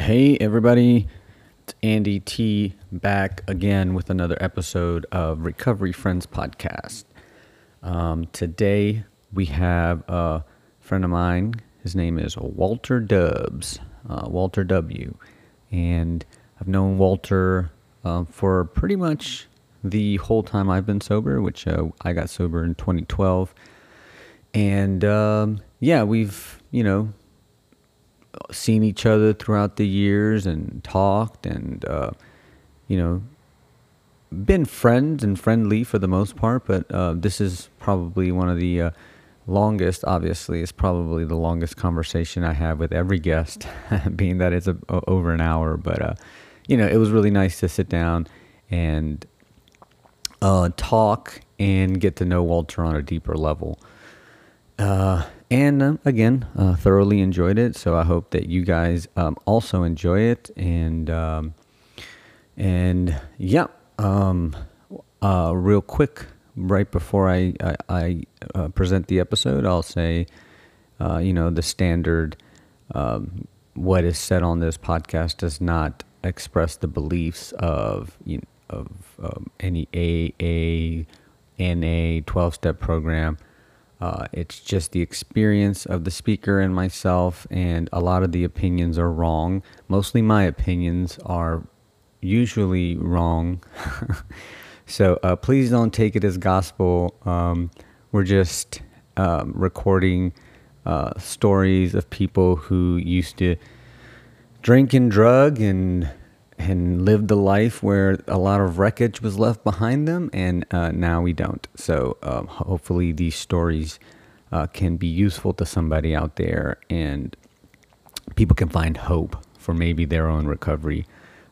Hey, everybody. It's Andy T back again with another episode of Recovery Friends Podcast. Um, today we have a friend of mine. His name is Walter Dubs, uh, Walter W. And I've known Walter um, for pretty much the whole time I've been sober, which uh, I got sober in 2012. And um, yeah, we've, you know, seen each other throughout the years and talked and uh, you know been friends and friendly for the most part but uh, this is probably one of the uh, longest obviously it's probably the longest conversation i have with every guest being that it's a, a, over an hour but uh, you know it was really nice to sit down and uh, talk and get to know walter on a deeper level. Uh, and um, again, uh, thoroughly enjoyed it. So I hope that you guys um, also enjoy it. And um, and yeah, um, uh, real quick, right before I I, I uh, present the episode, I'll say, uh, you know, the standard. Um, what is said on this podcast does not express the beliefs of you know, of um, any AA, NA, twelve step program. Uh, it's just the experience of the speaker and myself, and a lot of the opinions are wrong. Mostly my opinions are usually wrong. so uh, please don't take it as gospel. Um, we're just um, recording uh, stories of people who used to drink and drug and and lived a life where a lot of wreckage was left behind them, and uh, now we don't. So um, hopefully these stories uh, can be useful to somebody out there, and people can find hope for maybe their own recovery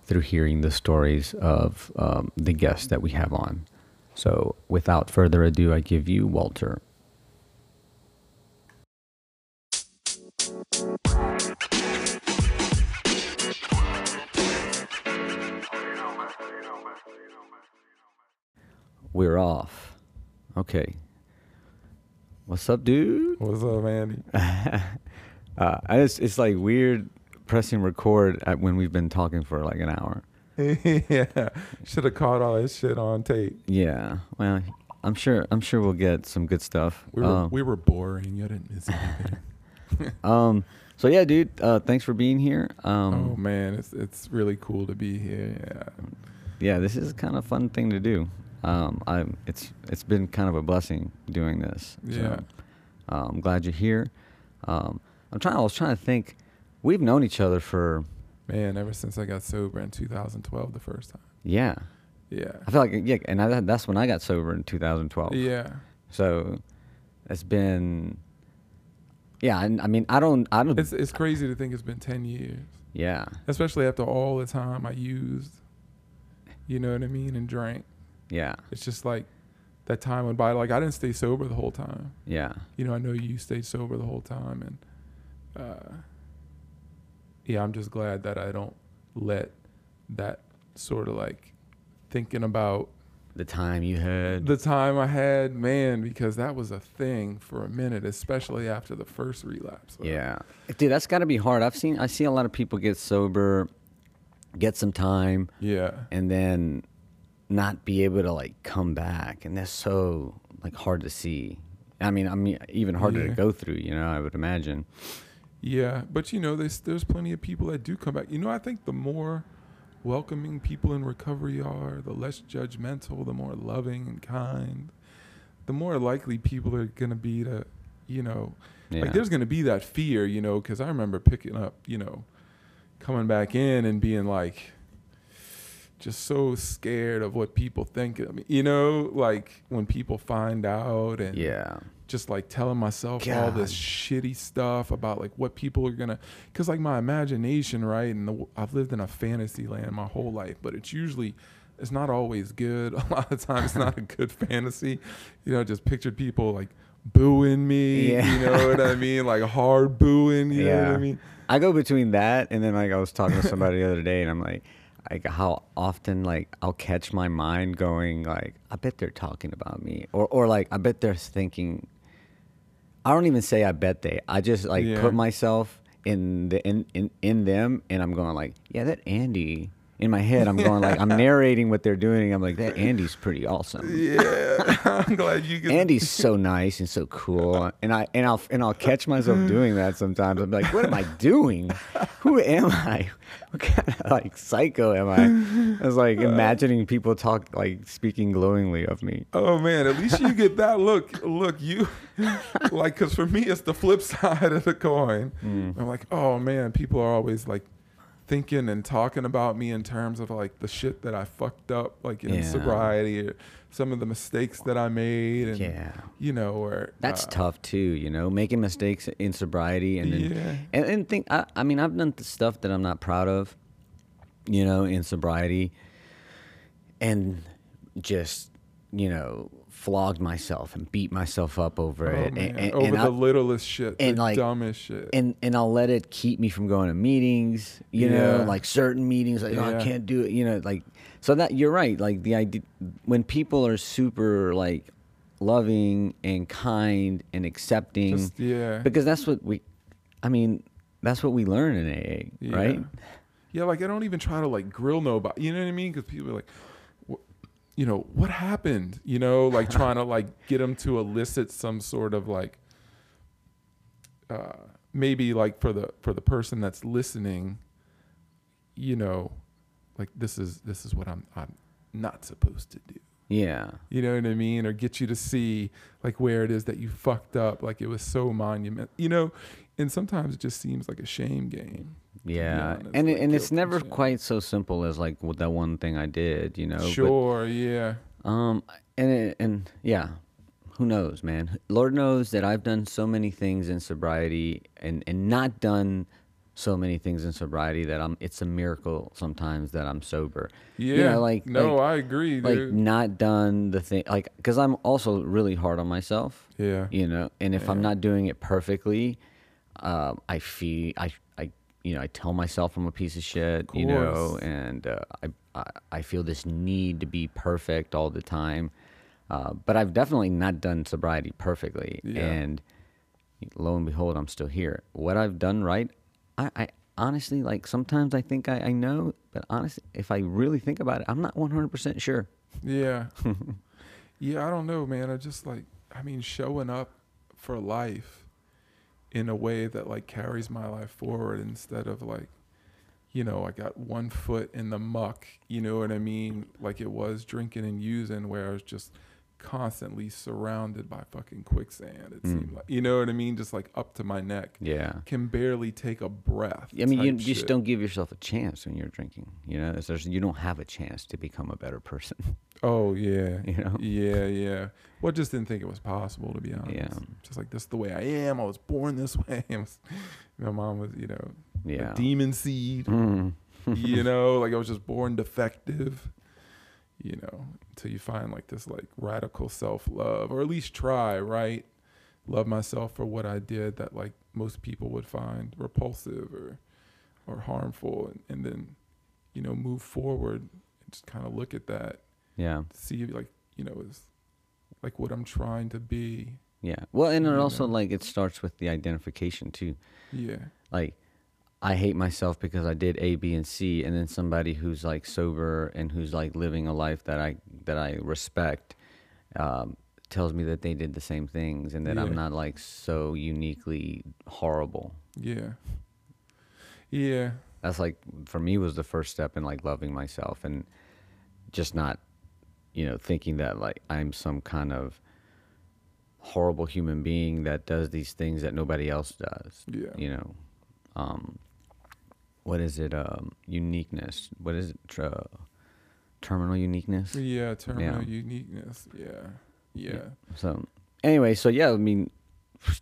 through hearing the stories of um, the guests that we have on. So without further ado, I give you Walter. We're off. Okay. What's up, dude? What's up, Andy? uh, I just, it's like weird pressing record at when we've been talking for like an hour. yeah, should have caught all this shit on tape. Yeah, well, I'm sure. I'm sure we'll get some good stuff. We were um, we were boring. You didn't miss anything. um. So yeah, dude. Uh, thanks for being here. Um, oh man, it's it's really cool to be here. Yeah. Yeah, this is kind of fun thing to do um, I it's it's been kind of a blessing doing this. Yeah. So, uh, I'm glad you're here. Um, I'm trying. I was trying to think. We've known each other for man ever since I got sober in 2012 the first time. Yeah. Yeah. I feel like yeah, and I, that's when I got sober in 2012. Yeah. So it's been. Yeah, I, I mean, I don't, I don't. It's it's crazy to think it's been 10 years. Yeah. Especially after all the time I used. You know what I mean, and drank. Yeah. It's just like that time went by. Like I didn't stay sober the whole time. Yeah. You know, I know you stayed sober the whole time, and uh, yeah, I'm just glad that I don't let that sort of like thinking about the time you had the time I had, man, because that was a thing for a minute, especially after the first relapse. Yeah, dude, that's got to be hard. I've seen I see a lot of people get sober, get some time, yeah, and then not be able to like come back, and that's so like hard to see. I mean, I mean, even harder yeah. to go through. You know, I would imagine. Yeah, but you know, there's there's plenty of people that do come back. You know, I think the more welcoming people in recovery are, the less judgmental, the more loving and kind, the more likely people are gonna be to, you know, yeah. like there's gonna be that fear, you know, because I remember picking up, you know, coming back in and being like, just so scared of what people think of me. You know, like when people find out and yeah, just like telling myself God. all this shitty stuff about like what people are gonna, cause like my imagination, right? And the, I've lived in a fantasy land my whole life, but it's usually it's not always good. A lot of times, it's not a good fantasy. You know, just pictured people like booing me. Yeah. You know what I mean? Like hard booing. You yeah. know what I mean? I go between that and then like I was talking to somebody the other day and I'm like like how often like I'll catch my mind going like I bet they're talking about me or or like I bet they're thinking I don't even say I bet they I just like yeah. put myself in the in, in in them, and I'm going like, yeah, that Andy. In my head, I'm going like I'm narrating what they're doing. I'm like, that Andy's pretty awesome. Yeah, I'm glad you get. Andy's so nice and so cool, and I and I'll and I'll catch myself doing that sometimes. I'm like, what am I doing? Who am I? What kind of like psycho am I? I was like imagining people talk like speaking glowingly of me. Oh man, at least you get that look. Look, you like because for me it's the flip side of the coin. Mm. I'm like, oh man, people are always like thinking and talking about me in terms of like the shit that I fucked up, like in Yeah. sobriety, or some of the mistakes that I made, and Yeah. you know, or That's uh, tough too, you know, making mistakes in sobriety and then, Yeah. and, and think. I, I mean, I've done the stuff that I'm not proud of, you know, in sobriety, and just you know flogged myself and beat myself up over Oh, it, man, and, and, over and the I- littlest shit, and, the like- dumbest shit. and and I'll let it keep me from going to meetings, you know, like certain meetings, like oh, I can't do it, you know, like so that you're right, like the idea when people are super like loving and kind and accepting, Just yeah, because that's what we, I mean, that's what we learn in AA, yeah. right? Yeah, like I don't even try to like grill nobody. You know what I mean? Because people are like, "Wh- you know, what happened? You know, like trying to like get them to elicit some sort of like, uh, maybe like for the for the person that's listening, you know, like this is this is what I'm I'm not supposed to do. Yeah, You know what I mean? Or get you to see like where it is that you fucked up, like it was so monumental. You know, and sometimes it just seems like a shame game. Yeah, honest, and like and it's never quite so simple as like with that one thing I did, you know. but- Sure, yeah. Um, and it, and yeah, who knows, man? Lord knows that I've done so many things in sobriety, and and not done so many things in sobriety that I'm. It's a miracle sometimes that I'm sober. Yeah, you know, like no, like, I agree, like dude. not done the thing, like because I'm also really hard on myself. yeah, You know, and if I'm not doing it perfectly, um, I feel I you know I tell myself I'm a piece of shit. You know, and uh, I, I I feel this need to be perfect all the time. Uh, but I've definitely not done sobriety perfectly, Yeah. and lo and behold, I'm still here. What I've done right, I, I honestly like. Sometimes I think I, I know, but honestly, if I really think about it, I'm not 100 percent sure. yeah, yeah. I don't know, man. I just like, I mean, showing up for life in a way that like carries my life forward instead of like, you know, I got one foot in the muck. You know what I mean? Like it was drinking and using, where I was just constantly surrounded by fucking quicksand. It Mm. seemed like, you know what I mean? Just like up to my neck. Yeah. Can barely take a breath. I mean, you, just don't give yourself a chance when you're drinking. You know, It's- there's, you don't have a chance to become a better person. Oh yeah, You know? yeah, yeah. Well, I just didn't think it was possible to be honest. Yeah. Just like this, is the way I am. I was born this way. Was- my mom was, you know, Yeah. a demon seed. Mm. you know, like I was just born defective. You know, until you find like this like radical self love, or at least try right. Love myself for what I did that like most people would find repulsive or or harmful, and, and then you know move forward and just kind of look at that Yeah. see like you know is like what I'm trying to be. Yeah. Well, and it also know? like it starts with the identification too. Yeah, Like, I hate myself because I did A, B, and C, and then somebody who's like sober and who's like living a life that I that I respect um, tells me that they did the same things and that Yeah. I'm not like so uniquely horrible. yeah, yeah, That's like for me was the first step in like loving myself and just not, you know, thinking that like I'm some kind of horrible human being that does these things that nobody else does. yeah. you know um what is it um uniqueness what is it Tr- terminal uniqueness Yeah, terminal Yeah. uniqueness. Yeah, yeah, so anyway so yeah i mean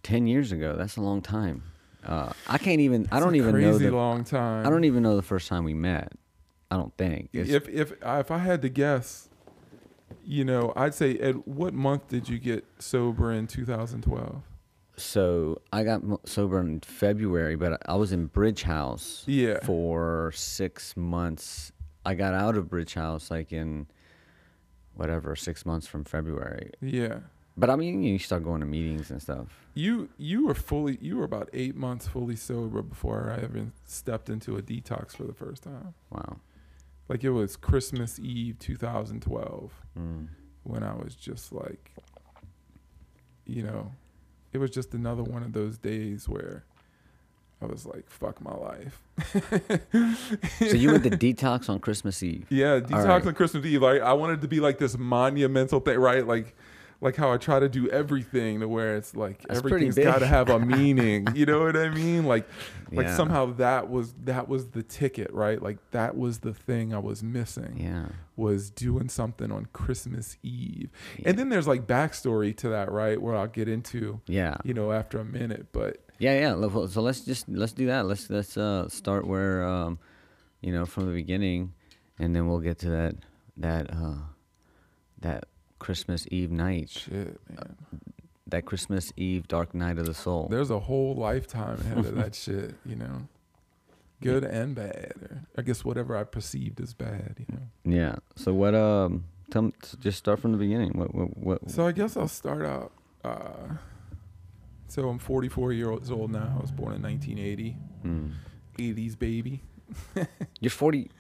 10 years ago that's a long time uh i can't even i don't even crazy know the, long time. i don't even know the first time we met i don't think It's- If if I- if I had to guess, you know, I'd say at what month did you get sober in 2012? So i got sober in february but i was in bridge house Yeah. for six months i got out of bridge house like in whatever six months from february Yeah, But I mean, you start going to meetings and stuff. You you were fully you were about eight months fully sober before I even stepped into a detox for the first time. Wow. Like it was Christmas Eve 2012 Mm. when I was just like, you know, it was just another one of those days where I was like, fuck my life. So you went to detox on Christmas Eve. Yeah, detox right. on Christmas Eve. Like I wanted to be like this monumental thing, right? Like like how I try to do everything to where it's like That's everything's got to have a meaning. you know what I mean? Like like Yeah. somehow that was that was the ticket, right? Like that was the thing I was missing Yeah. was doing something on Christmas Eve. Yeah. And then there's like backstory to that, right? Where I'll get into, Yeah. you know, after a minute. But Yeah, yeah. So let's just let's do that. Let's let's uh, start where um, you know from the beginning, and then we'll get to that that uh, that Christmas Eve night, shit, man. that Christmas Eve dark night of the soul. There's a whole lifetime ahead of that shit, you know. Good and bad, or I guess whatever I perceived as bad, you know. Yeah. So what? Um, tell me, just start from the beginning. What? What? what So I guess I'll start out. Uh, so I'm 44 years old now. I was born in 1980, hmm. 80s baby. You're 40,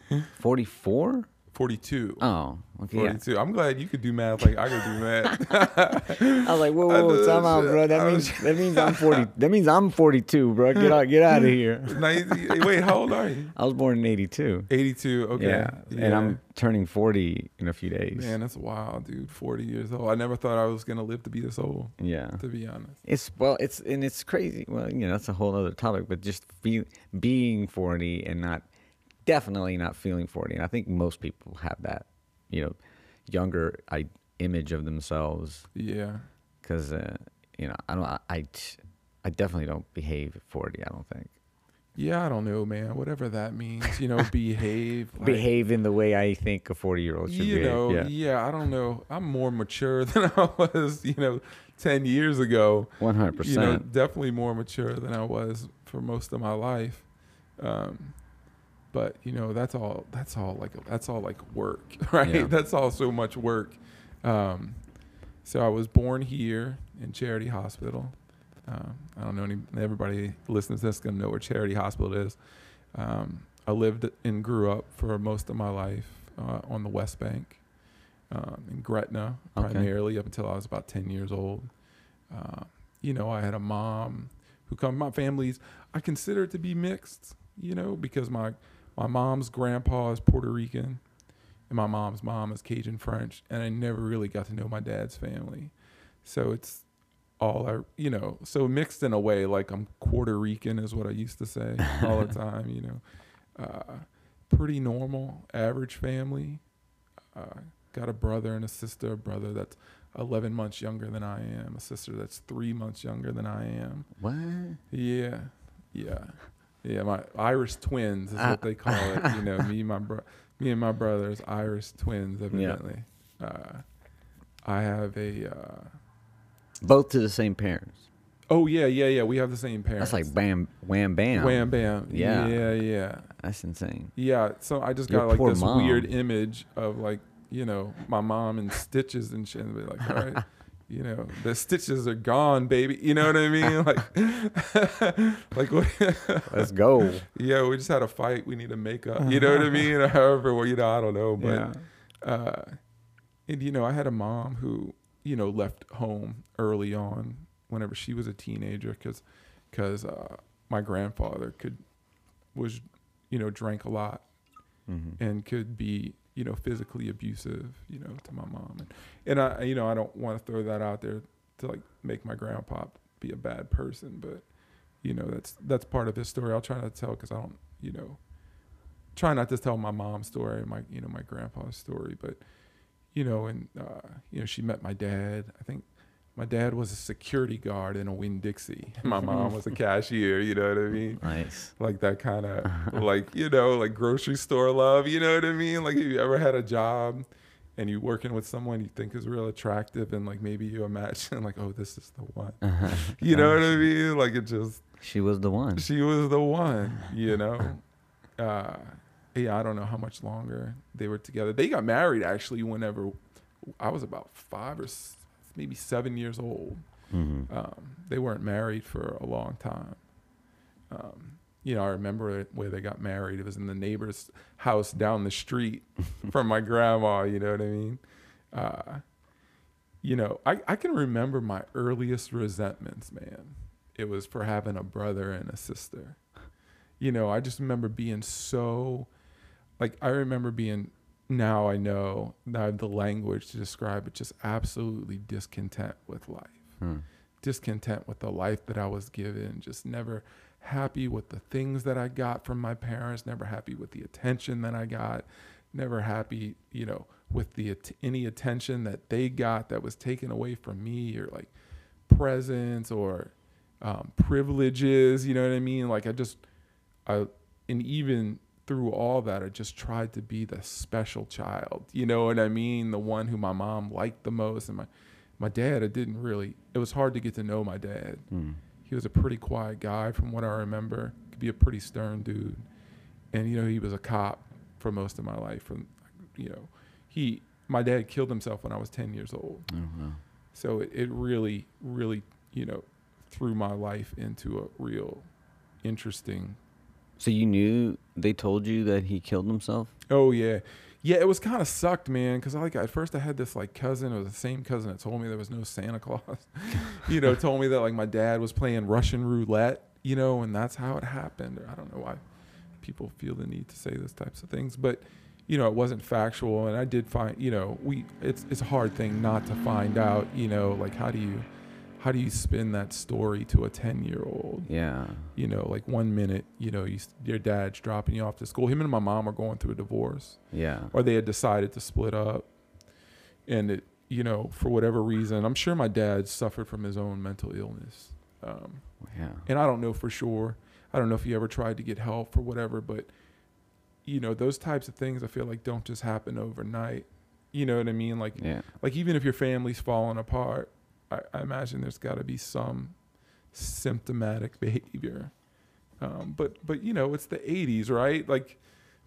44? 42. Oh, okay. Yeah. 42. I'm glad you could do math like I could do math. I was like, whoa, I whoa, whoa, time out, bro. That I means was- that means I'm 40. That means I'm 42, bro. Get out, get out of here. 90, wait, how old are you? I was born in 82. 82. Okay. Yeah. And I'm turning 40 in a few days. Man, that's wild, dude. 40 years old. I never thought I was gonna live to be this old. Yeah. To be honest. It's well, it's and it's crazy. Well, you know, that's a whole other topic. But just be, being 40 and not, definitely not feeling 40. And I think most people have that, you know, younger I, image of themselves Yeah. because, uh, you know, I don't, I, I, I definitely don't behave at 40. I don't think Yeah, I don't know, man. Whatever that means, you know, behave. like- behave in the way I think a 40 year old should You behave. know, yeah. yeah. I don't know. I'm more mature than I was, you know, 10 years ago. 100%. You know, definitely more mature than I was for most of my life. Um, but you know, that's all. That's all like that's all like work, right? Yeah. That's all so much work. Um, so I was born here in Charity Hospital. Um, I don't know any. Everybody listening to this is gonna know where Charity Hospital is. Um, I lived and grew up for most of my life uh, on the West Bank um, in Gretna, Okay. primarily up until I was about ten years old. Uh, you know, I had a mom who come. My family's I consider it to be mixed. You know, because my my mom's grandpa is Puerto Rican, and my mom's mom is Cajun French, and I never really got to know my dad's family. So it's all I, you know, so mixed in a way. Like I'm Puerto Rican is what I used to say all the time. You know, uh, pretty normal, average family. Uh, got a brother and a sister. A brother that's 11 months younger than I am. A sister that's three months younger than I am. what? Yeah, yeah, yeah. My Irish twins is Ah. what they call it. You know, me, and my bro, me and my brothers, Irish twins, evidently. Uh, I have a. Uh, Both to the same parents. oh yeah, yeah, yeah. We have the same parents. That's like bam, wham, bam. wham bam. Yeah. yeah, yeah, That's insane. yeah. So I just Your got like this mom. weird image of like you know my mom in stitches and shit. And be like, all right. You know the stitches are gone, baby. You know what I mean? Like, like what? Let's go. Yeah, we just had a fight. We need to make up. You know what I mean? Or however, well, you know, I don't know, but Yeah. uh, and you know, I had a mom who you know left home early on whenever she was a teenager because because uh, my grandfather could was you know drank a lot hmm and could be you know physically abusive you know to my mom. And and I you know I don't want to throw that out there to like make my grandpa be a bad person but you know that's that's part of his story. I'll try not to tell because I don't you know try not to tell my mom's story my you know my grandpa's story but you know and uh, you know she met my dad I think my dad was a security guard in a Winn Dixie. My mom was a cashier you know what I mean? Nice. like that kind of like you know like grocery store love you know what i mean? Like if you ever had a job and you working with someone you think is real attractive and like maybe you imagine like oh this is the one. You know what i mean? Like it just She was the one. she was the one you know? Uh yeah i don't know how much longer they were together. They got married actually whenever i was about five or s- maybe seven years old. Mhm. Um, they weren't married for a long time. Um, you know, I remember where they got married. It was in the neighbor's house down the street from my grandma. You know what I mean? Uh, you know, I, I can remember my earliest resentments, man. It was for having a brother and a sister. You know, I just remember being so, like, I remember being, now I know that I have the language to describe it, just absolutely discontent with life Hmm. discontent with the life that I was given, just never happy with the things that I got from my parents, never happy with the attention that I got, never happy, you know, with the any attention that they got that was taken away from me or like presents or um, privileges, you know what I mean? Like I just I and even through all that, I just tried to be the special child. You know what I mean? The one who my mom liked the most and my my dad, I didn't really. It was hard to get to know my dad. Hmm. He was a pretty quiet guy, from what I remember. Could be a pretty stern dude, and you know he was a cop for most of my life. From you know, he my dad killed himself when I was ten years old. Oh, wow. So it, it really, really, you know, threw my life into a real interesting. So you knew they told you that he killed himself? Oh yeah, yeah. It was kind of sucked, man. Because like at first I had this like cousin. It was the same cousin that told me there was no Santa Claus. you know, told me that like my dad was playing Russian roulette. You know, and that's how it happened. Or I don't know why people feel the need to say those types of things, but you know, it wasn't factual. And I did find, you know, we it's it's a hard thing not to find out. You know, like how do you how do you spin that story to a ten year old? Yeah. you know, like one minute, you know, you, your dad's dropping you off to school. Him and my mom are going through a divorce, Yeah. or they had decided to split up, and it, you know, for whatever reason, I'm sure my dad suffered from his own mental illness, um, Yeah. and I don't know for sure. I don't know if he ever tried to get help or whatever, but you know, those types of things I feel like don't just happen overnight. You know what I mean? Like, Yeah. like even if your family's falling apart, I, I imagine there's got to be some symptomatic behavior. Um, but but you know, it's the '80s, right? Like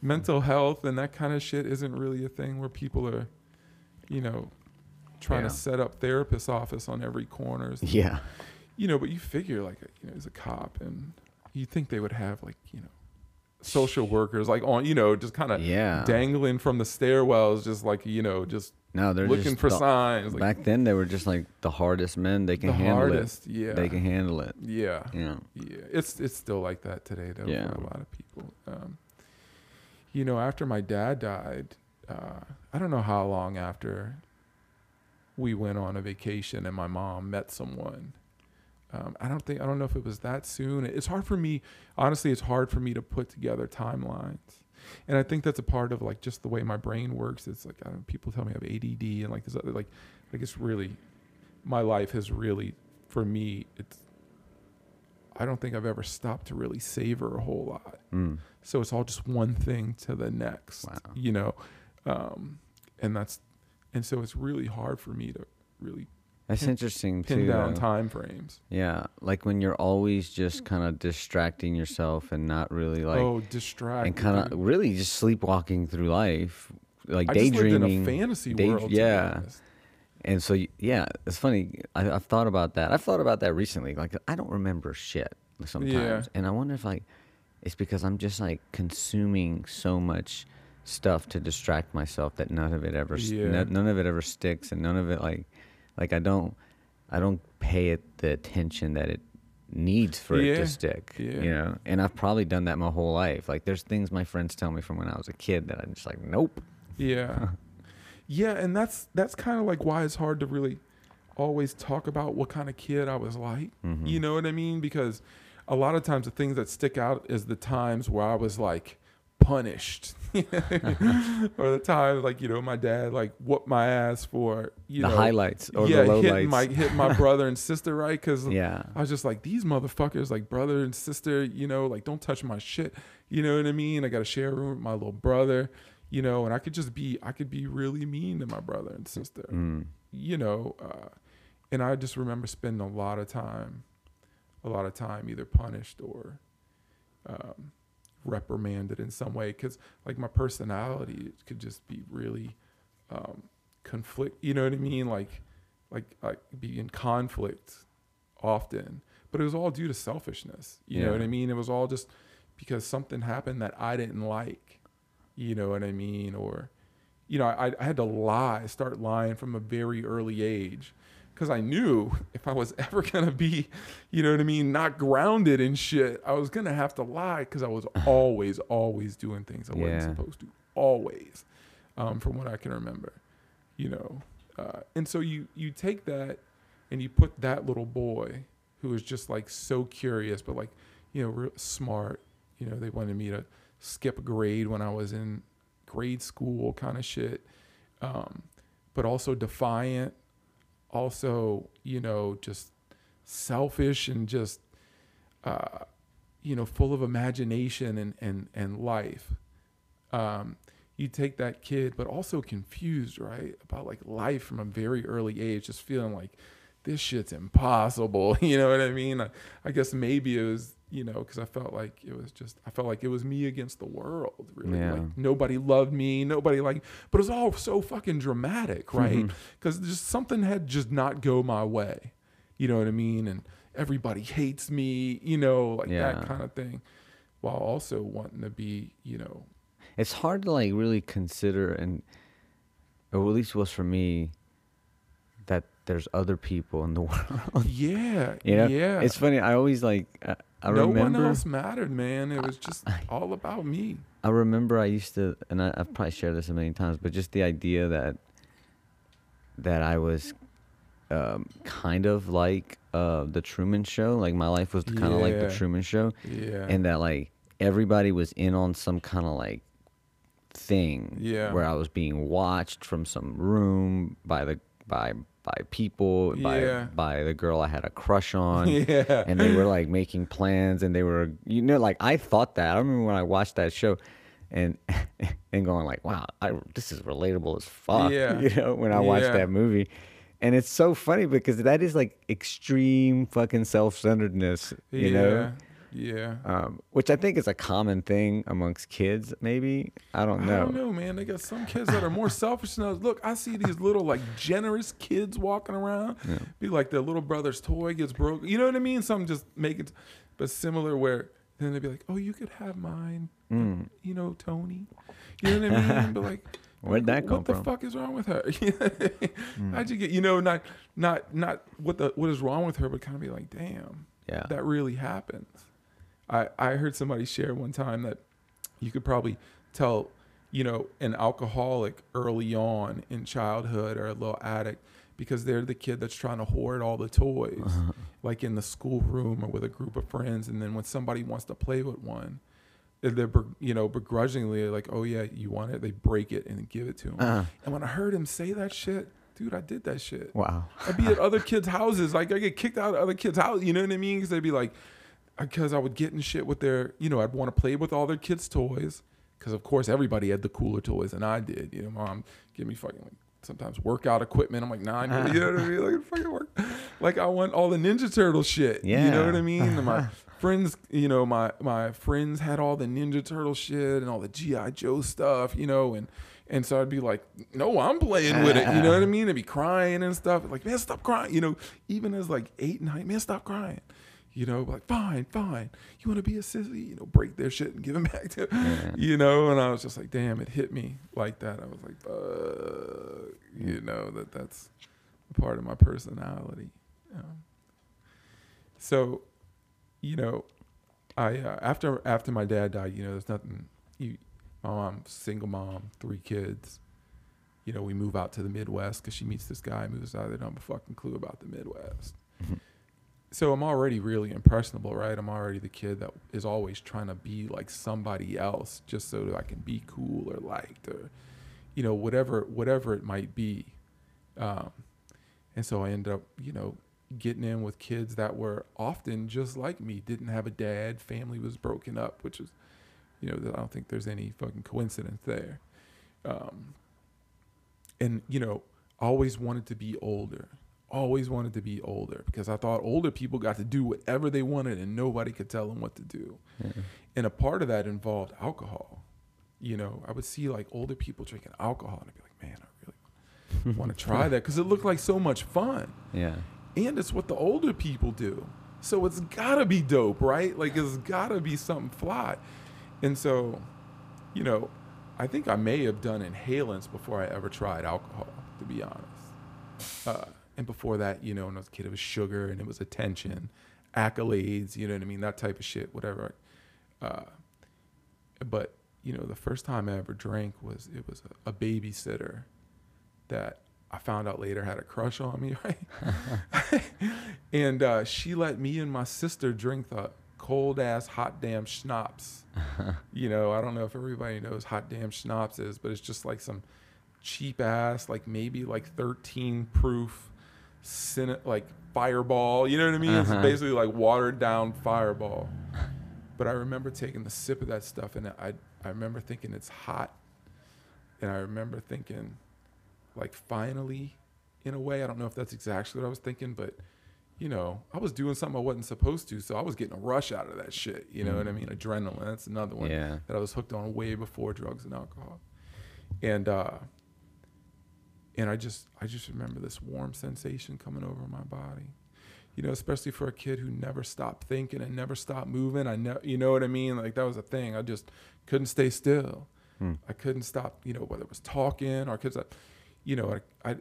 mental health and that kind of shit isn't really a thing where people are, you know, trying Yeah. to set up therapist office on every corner. Yeah. You know, but you figure like you know, as a cop, and you think they would have like you know, social workers like on you know just kind of Yeah. dangling from the stairwells, just like you know, just No, they're looking for the- signs. Like Back then, they were just like the hardest men. They can the handle hardest, yeah, it. They can handle it. yeah, Yeah. yeah. It's it's still like that today, though, Yeah. for a lot of people. Um, you know, after my dad died, uh, I don't know how long after we went on a vacation and my mom met someone. Um, I don't think I don't know if it was that soon. It's hard for me, honestly. It's hard for me to put together timelines, and I think that's a part of like just the way my brain works. It's like I don't, people tell me I have ADD and like this other like like it's really my life has really for me it's I don't think I've ever stopped to really savor a whole lot. Mm. So it's all just one thing to the next, Wow. you know, um, and that's and so it's really hard for me to really That's Pin- interesting pin too. down though. time frames. Yeah, like when you're always just mm. kind of distracting yourself and not really like, oh, distract and kind of really just sleepwalking through life, like I just lived in daydreaming. a fantasy day- world. yeah. And so, yeah, it's funny. I, I've thought about that. I've thought about that recently. Like, I don't remember shit sometimes, and I wonder if like it's because I'm just like consuming so much stuff to distract myself that none of it ever, Yeah. no- none of it ever sticks, and none of it like, like I don't, I don't pay it the attention that it needs for it to stick. Yeah. You know, and I've probably done that my whole life. Like, there's things my friends tell me from when I was a kid that I'm just like, nope. Yeah. yeah, and that's that's kind of like why it's hard to really always talk about what kind of kid I was like. Mhm. You know what I mean? Because a lot of times the things that stick out is the times where I was like punished. or the time like, you know, my dad like whooped my ass for, you the know, highlights or yeah, the low hitting my hit my brother and sister, right? Cuz yeah. I was just like, these motherfuckers, like brother and sister, you know, like don't touch my shit. You know what I mean? I got to share a room with my little brother, you know, and I could just be, I could be really mean to my brother and sister, Mm. you know. Uh, and I just remember spending a lot of time, a lot of time either punished or um, reprimanded in some way because like my personality could just be really um, conflict. You know what I mean? Like like like be in conflict often, but it was all due to selfishness. You know what I mean? It was all just because something happened that I didn't like. You know what I mean? Or, you know, I, I had to lie, start lying from a very early age. Because I knew if I was ever to be, you know what I mean, not grounded in shit, I was to have to lie because I was always, always doing things I wasn't supposed to. Always. Um, from what I can remember, you know. Uh, and so you, you take that and you put that little boy who was just like so curious, but like, you know, real smart. You know, they wanted me to skip a grade when I was in grade school, kind of shit. Um, but also defiant, also, you know, just selfish and just, uh, you know, full of imagination and, and, and life. Um, you take that kid, but also confused, right? About like life from a very early age, just feeling like this shit's impossible. You know what I mean? I, I guess maybe it was, you know, because I felt like it was just, I felt like it was me against the world, really. Yeah. Like nobody loved me, nobody like, but it was all so fucking dramatic, right? Because just something had just not go my way. You know what I mean? And everybody hates me, you know, like Yeah. that kind of thing. While also wanting to be, you know, It's hard to like really consider, and or at least was for me, there's other people in the world. yeah, you know, yeah. It's funny. I always like. I, I no remember. one else mattered, man. It was just all about me. I remember I used to, and I, I've probably shared this a million times, but just the idea that that I was um, kind of like uh, the Truman Show, like my life was kind of like the Truman Show, Yeah. and that like everybody was in on some kind of like thing, Yeah. where I was being watched from some room by the by by people by Yeah. by the girl I had a crush on yeah. and they were like making plans and they were you know like I thought that I remember when I watched that show and and going like wow I this is relatable as fuck Yeah. you know when I watched Yeah. that movie and it's so funny because that is like extreme fucking self-centeredness you know Yeah. um, which I think is a common thing amongst kids maybe I don't know. I don't know, man. They got some kids that are more selfish than others. Look, I see these little like generous kids walking around. Be like their little brother's toy gets broke. You know what I mean? Some just make it, but similar where then they'd be like, "Oh, you could have mine." Mm. You know, Tony. You know what I mean? But like, Where'd that come from? what the fuck is wrong with her? How'd you get? You know, not not not what the what is wrong with her, but kind of be like, damn, yeah that really happens. I I heard somebody share one time that you could probably tell, you know, an alcoholic early on in childhood or a little addict because they're the kid that's trying to hoard all the toys, Uh-huh. like in the schoolroom or with a group of friends, and then when somebody wants to play with one. They're, you know, begrudgingly like, oh yeah, you want it. They break it and give it to him. Uh-huh. And when I heard him say that shit, dude, I did that shit. wow I'd be at other kids' houses. Like I get kicked out of other kids' house. You know what I mean? Because they'd be like, because I would get in shit with their, you know, I'd want to play with all their kids' toys. Because of course everybody had the cooler toys than I did. You know, mom give me fucking like sometimes workout equipment. I'm like, nah, I need, you know what I mean? Like fucking work. Like I want all the Ninja Turtle shit. Yeah. You know what I mean? And my friends, you know, my my friends had all the Ninja Turtle shit and all the GI Joe stuff. You know, and and so I'd be like, no, I'm playing with it. You know what I mean? I'd be crying and stuff. Like, man, stop crying. You know, even as like eight, nine, man, stop crying. You know, like, fine, fine. You want to be a sissy? You know, break their shit and give them back to, Yeah. you know. And I was just like, damn, it hit me like that. I was like, fuck, you know, that that's a part of my personality. Um, so, you know, I uh, after after my dad died, you know, there's nothing. You, my mom, single mom, three kids. You know, we move out to the Midwest because she meets this guy, moves out. They don't have a fucking clue about the Midwest. Mhm. So I'm already really impressionable, right? I'm already the kid that is always trying to be like somebody else, just so that I can be cool or liked or, you know, whatever whatever it might be. Um, and so I ended up, you know, getting in with kids that were often just like me, didn't have a dad, family was broken up, which is, you know, I don't think there's any fucking coincidence there. Um, and, you know, always wanted to be older, always wanted to be older because I thought older people got to do whatever they wanted and nobody could tell them what to do. Yeah. And a part of that involved alcohol. You know, I would see like older people drinking alcohol and I'd be like, man, I really want to try that because it looked like so much fun. Yeah. And it's what the older people do. So it's gotta be dope, right? Like it's gotta be something fly. And so, you know, I think I may have done inhalants before I ever tried alcohol, to be honest. Uh, and before that, you know, when I was a kid, it was sugar and it was attention, accolades, you know what I mean? That type of shit, whatever. Uh, but, you know, the first time I ever drank was, it was a, a babysitter that I found out later had a crush on me, right? and uh, she let me and my sister drink the cold ass hot damn schnapps. you know, I don't know if everybody knows hot damn schnapps is, but it's just like some cheap ass, like maybe like 13 proof, cin- like fireball. You know what I mean? Uh-huh. It's basically like watered down fireball. But I remember taking the sip of that stuff, and I I remember thinking it's hot, and I remember thinking, like finally, in a way, I don't know if that's exactly what I was thinking, but you know, I was doing something I wasn't supposed to, so I was getting a rush out of that shit. You know what I mean? Adrenaline. That's another one Yeah. that I was hooked on way before drugs and alcohol. And uh and I just I just remember this warm sensation coming over my body. You know, especially for a kid who never stopped thinking and never stopped moving. I know you know what I mean? Like that was a thing. I just couldn't stay still. Hmm. I couldn't stop, you know, whether it was talking or cuz I you know, I, I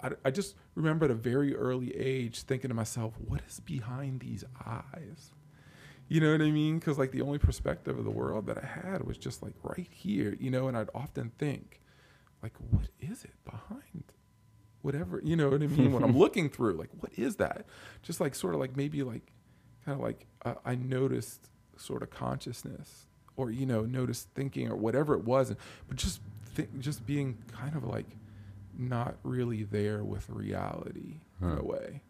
I, I just remember at a very early age thinking to myself, what is behind these eyes? You know what I mean? Because like the only perspective of the world that I had was just like right here, you know. And I'd often think, like, what is it behind whatever? You know what I mean? when I'm looking through, like, what is that? Just like sort of like maybe like kind of like uh, I noticed sort of consciousness or you know noticed thinking or whatever it was, but just think, just being kind of like not really there with reality in a way.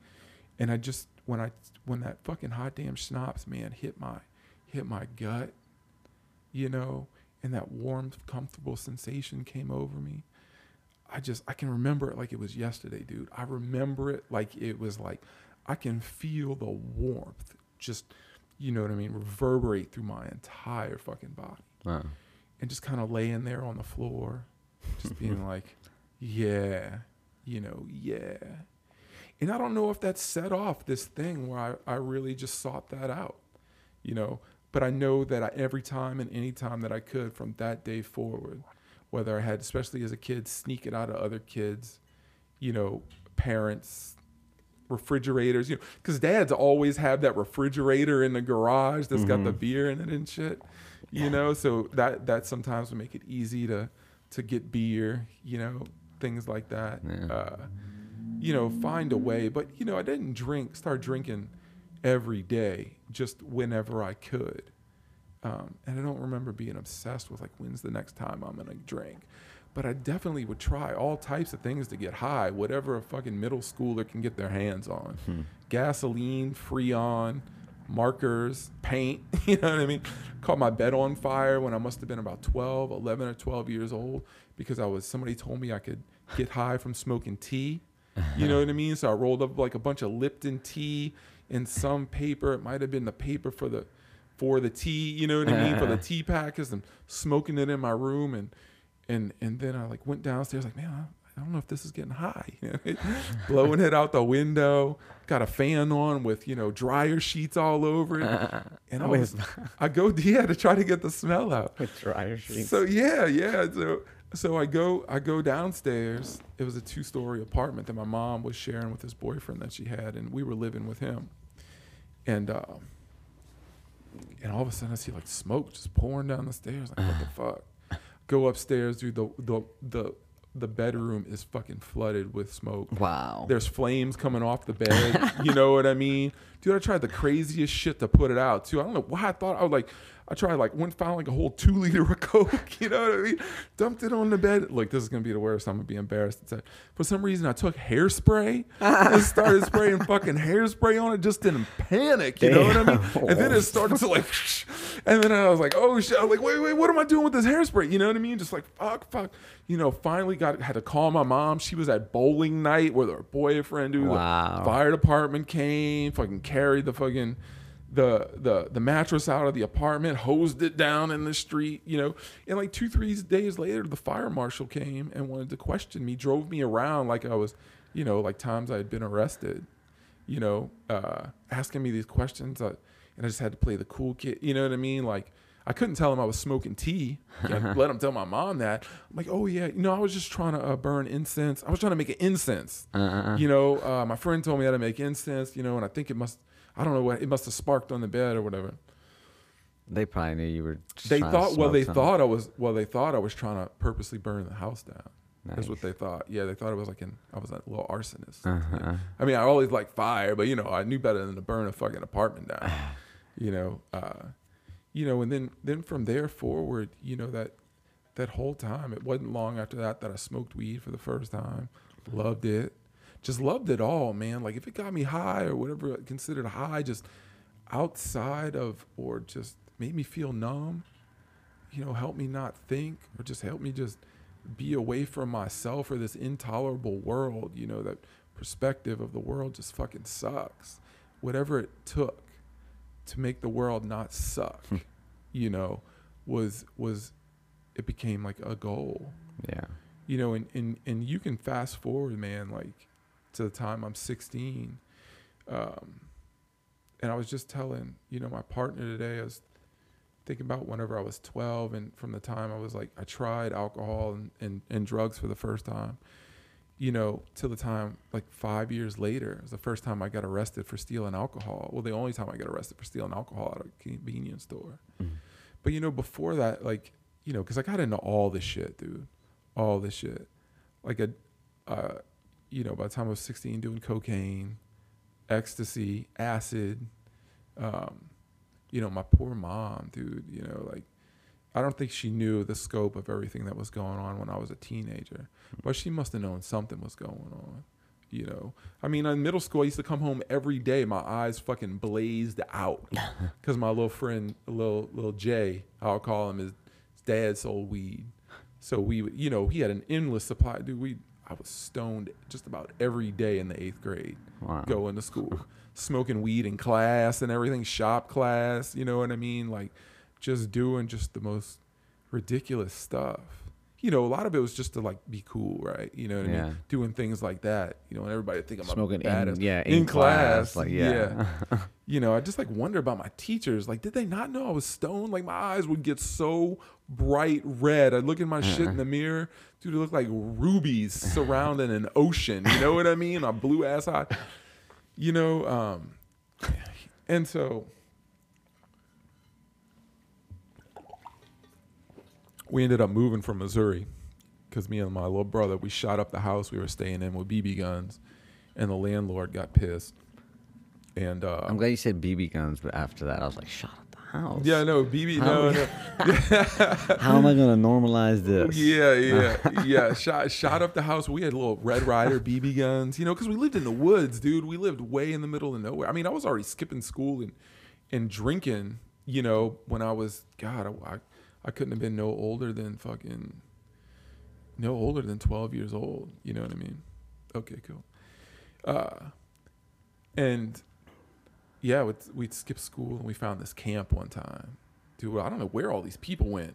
And I just when I when that fucking hot damn schnapps man hit my hit my gut, you know, and that warm, comfortable sensation came over me. I just I can remember it like it was yesterday, dude. I remember it like it was like I can feel the warmth just you know what I mean, reverberate through my entire fucking body Wow. and just kind of laying there on the floor, just being like, yeah, you know, yeah. And I don't know if that set off this thing where I, I really just sought that out, you know. But I know that I, every time and any time that I could from that day forward, whether I had, especially as a kid, sneak it out of other kids, you know, parents, refrigerators, you know, because dads always have that refrigerator in the garage that's got the Mhm. beer in it and shit, you know. So that that sometimes would make it easy to to get beer, you know, things like that. Yeah. Uh, you know, find a way. But you know, I didn't drink, start drinking every day, just whenever I could. Um, and I don't remember being obsessed with like when's the next time I'm gonna drink. But I definitely would try all types of things to get high, whatever a fucking middle schooler can get their hands on. Hmm. Gasoline, Freon, markers, paint, you know what I mean? Caught my bed on fire when I must have been about 12, 11 or 12 years old because I was somebody told me I could get high from smoking tea. You know what I mean? So I rolled up like a bunch of Lipton tea in some paper. It might have been the paper for the for the tea, you know what I mean, for the tea packets and smoking it in my room and and and then I like went downstairs like, man, I, I don't know if this is getting high. You know, blowing it out the window, got a fan on with, you know, dryer sheets all over it. And I was I go yeah to try to get the smell out. with dryer sheets. So yeah, yeah. So so I go I go downstairs. It was a two story apartment that my mom was sharing with this boyfriend that she had, and we were living with him. And um, and all of a sudden I see like smoke just pouring down the stairs. Like what the fuck? Go upstairs, dude. The the the the bedroom is fucking flooded with smoke. wow. There's flames coming off the bed. you know what I mean? Dude, I tried the craziest shit to put it out too. I don't know why I thought I was like I tried like went found like a whole two liter of coke, you know what I mean? Dumped it on the bed. Like this is gonna be the worst. I'm gonna be embarrassed. For some reason I took hairspray and started spraying fucking hairspray on it just in panic, you know what I mean? And then it started to like and then I was like, oh shit, I was like, wait, wait, what am I doing with this hairspray? You know what I mean? Just like fuck, fuck. You know, finally got had to call my mom. She was at bowling night with her boyfriend, dude. The Wow. fire department came, fucking carried the fucking the the the mattress out of the apartment, hosed it down in the street, you know. And like two, three days later, the fire marshal came and wanted to question me, drove me around like I was, you know, like times I had been arrested, you know, uh, asking me these questions, uh, and I just had to play the cool kid, you know what I mean? Like I couldn't tell him I was smoking tea. I let him tell my mom that. I'm like, oh yeah, you know, I was just trying to uh, burn incense. I was trying to make an incense. Uh-uh. You know, uh, my friend told me how to make incense. You know, and I think it must. I don't know what it must have sparked on the bed or whatever. They probably knew you were. They thought. Well, they something. thought I was. Well, they thought I was trying to purposely burn the house down. That's what they thought. Yeah, they thought it was like an. I was a little arsonist. Uh-huh. I mean, I always like fire, but you know, I knew better than to burn a fucking apartment down. you know, uh, you know, and then then from there forward, you know that that whole time, it wasn't long after that that I smoked weed for the first time. Loved it, just loved it all, man. Like if it got me high or whatever uh, considered high, just outside of or just made me feel numb. You know, help me not think or just help me just be away from myself or this intolerable world. You know, that perspective of the world just fucking sucks. Whatever it took to make the world not suck, hmm. you know, was was it became like a goal. Yeah. You know, and, and and you can fast forward, man, like to the time I'm 16. Um, and I was just telling, you know, my partner today, I was thinking about whenever I was 12 and from the time I was like, I tried alcohol and, and, and drugs for the first time, you know, till the time like five years later, it was the first time I got arrested for stealing alcohol. Well, the only time I got arrested for stealing alcohol at a convenience store. Mhm. But, you know, before that, like, you know, because I got into all this shit, dude, all this shit. Like, a, uh, you know, by the time I was 16, doing cocaine, ecstasy, acid, um, you know, my poor mom, dude, you know, like I don't think she knew the scope of everything that was going on when I was a teenager, but she must have known something was going on. You know, I mean, in middle school, I used to come home every day, my eyes fucking blazed out, because my little friend, little little Jay, I'll call him, his, his dad sold weed, so we, would, you know, he had an endless supply. Dude, we, I was stoned just about every day in the eighth grade Wow. going to school, smoking weed in class and everything, shop class, you know what I mean? Like just doing just the most ridiculous stuff. You know, a lot of it was just to like be cool, right? You know what I mean? Doing things like that, you know, and everybody think I'm Smoking a in, yeah, in, class, like yeah. you know, I just like wonder about my teachers. Like, did they not know I was stoned? Like, my eyes would get so bright red. I'd look at my shit in the mirror, dude. It looked like rubies surrounding an ocean. You know what I mean? A blue ass eye. You know, um, and so we ended up moving from Missouri because me and my little brother we shot up the house we were staying in with BB guns, and the landlord got pissed. And uh, I'm glad you said BB guns, but after that, I was like, shut up the house. yeah, no, BB, How no, no, How am I gonna normalize this? yeah, yeah, yeah. Shot, shot up the house. We had little Red Ryder BB guns, you know, because we lived in the woods, dude. We lived way in the middle of nowhere. I mean, I was already skipping school and and drinking, you know, when I was God, I, I, I couldn't have been no older than fucking no older than twelve years old. You know what I mean? Okay, cool. Uh, and yeah, we'd, we'd skip school and we found this camp one time. Dude, I don't know where all these people went.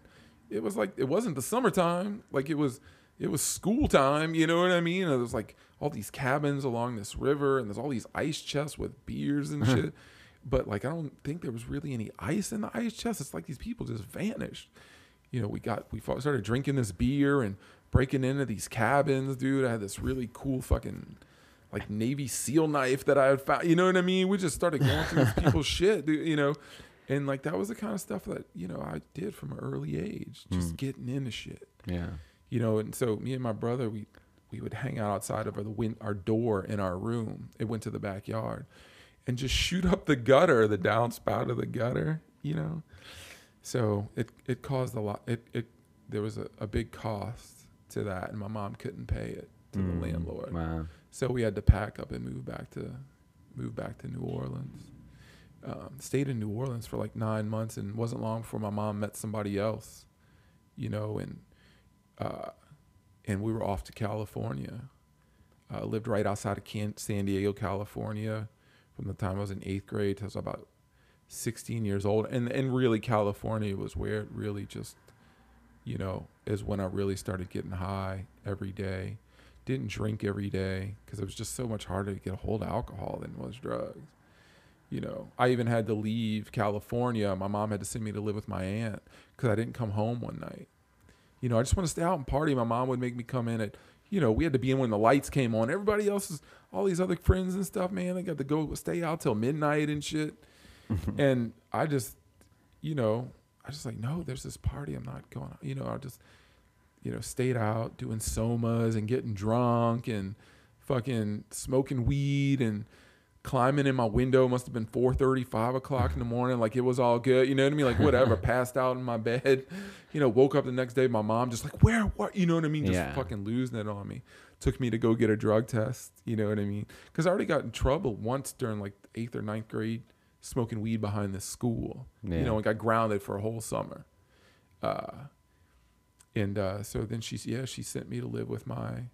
It was like it wasn't the summertime. Like it was it was school time, you know what I mean? And there was like all these cabins along this river and there's all these ice chests with beers and shit. But like I don't think there was really any ice in the ice chest. It's like these people just vanished. You know, we got we started drinking this beer and breaking into these cabins, dude. I had this really cool fucking like Navy SEAL knife that I had found. You know what I mean? We just started going through these people's shit, dude, you know. And like that was the kind of stuff that, you know, I did from an early age, just Mm. getting into shit. Yeah. You know, and so me and my brother, we we would hang out outside of our, the win- our door in our room. It went to the backyard and just shoot up the gutter, the downspout of the gutter, you know. So it it caused a lot. It it there was a, a big cost to that, and my mom couldn't pay it to Mm, the landlord. Wow. So we had to pack up and move back to move back to New Orleans. Um, stayed in New Orleans for like nine months, and wasn't long before my mom met somebody else, you know, and uh, and we were off to California. Uh, lived right outside of Can- San Diego, California, from the time I was in eighth grade till I was about 16 years old, and and really California was where it really just, you know, is when I really started getting high every day. Didn't drink every day because it was just so much harder to get a hold of alcohol than was drugs. You know, I even had to leave California. My mom had to send me to live with my aunt because I didn't come home one night. You know, I just want to stay out and party. My mom would make me come in at, you know, we had to be in when the lights came on. Everybody else's, all these other friends and stuff, man, they got to go stay out till midnight and shit. and I just, you know, I just like, no, there's this party. I'm not going, you know, I just, you know, stayed out doing somas and getting drunk and fucking smoking weed and climbing in my window. Must have been 4:30, 5 o'clock in the morning. Like it was all good. You know what I mean? Like whatever. passed out in my bed. You know, woke up the next day. My mom just like, where? What? You know what I mean? Just Yeah. fucking losing it on me. Took me to go get a drug test. You know what I mean? Because I already got in trouble once during like eighth or ninth grade, smoking weed behind the school. Yeah. You know, and got grounded for a whole summer. Uh, and uh, so then she's yeah she sent me to live with my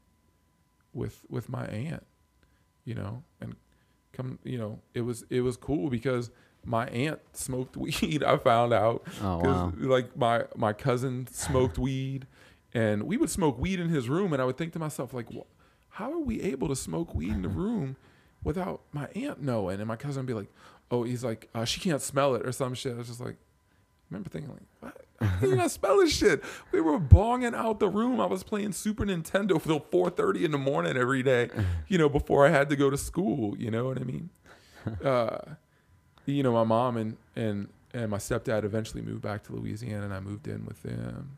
with with my aunt you know and come you know it was it was cool because my aunt smoked weed i found out. Oh, wow. like my my cousin smoked weed and we would smoke weed in his room and i would think to myself like "Wha- how are we able to smoke weed in the room without my aunt knowing? And my cousin would be like oh he's like uh, she can't smell it or some shit. I was just like remember thinking like, what? How can you not smell this shit? We were bonging out the room. I was playing Super Nintendo till 4:30 in the morning every day, you know, before I had to go to school. You know what I mean? Uh, you know, my mom and and and my stepdad eventually moved back to Louisiana, and I moved in with them.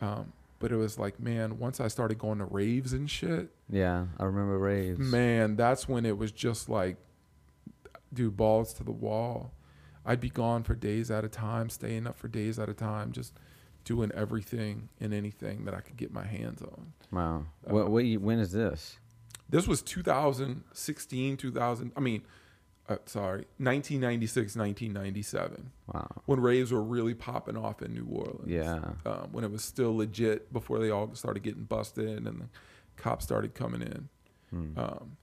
Um, but it was like, man, once I started going to raves and shit, Yeah, I remember raves. man, that's when it was just like, dude, balls to the wall. I'd be gone for days at a time, staying up for days at a time, just doing everything and anything that I could get my hands on. Wow. Uh, what, what, when is this? This was 2016, 2000, I mean, uh, sorry, 1996, 1997, Wow. when raves were really popping off in New Orleans. Yeah. Um, when it was still legit before they all started getting busted and the cops started coming in. Hmm. Um,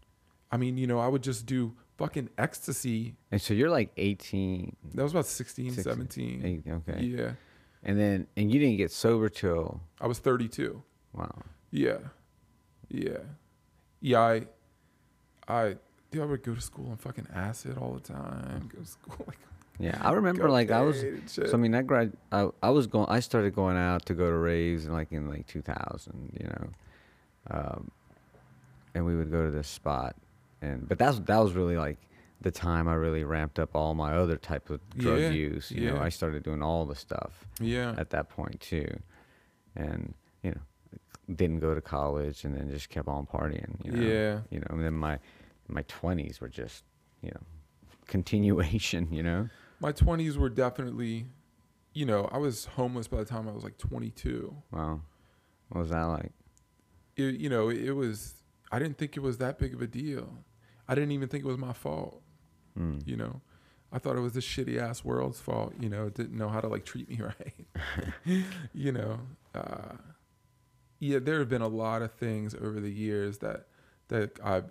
I mean, you know, I would just do fucking ecstasy. And so you're like 18, That was about 16, 16, 17. eight- okay. Yeah. And then, and you didn't get sober till, I was 32. wow. Yeah. Yeah. Yeah. I, I, dude, I would go to school on fucking acid all the time. Go to school like, Yeah, I remember like I was, and so I mean, I grad, I, I was going, I started going out to go to raves in like in like 2000, you know, um, and we would go to this spot, and but that's that was really like the time I really ramped up all my other type of drug Yeah, use. You know. I started doing all the stuff yeah. at that point too, and you know, didn't go to college and then just kept on partying. You know? Yeah. You know, and then my my 20s were just you know continuation. You know. My 20s were definitely, you know, I was homeless by the time I was like 22. Wow. What was that like? It, you know, it was, I didn't think it was that big of a deal. I didn't even think it was my fault. Mm. you know i thought it was the shitty ass world's fault you know it didn't know how to like treat me right you know uh yeah there have been a lot of things over the years that that i've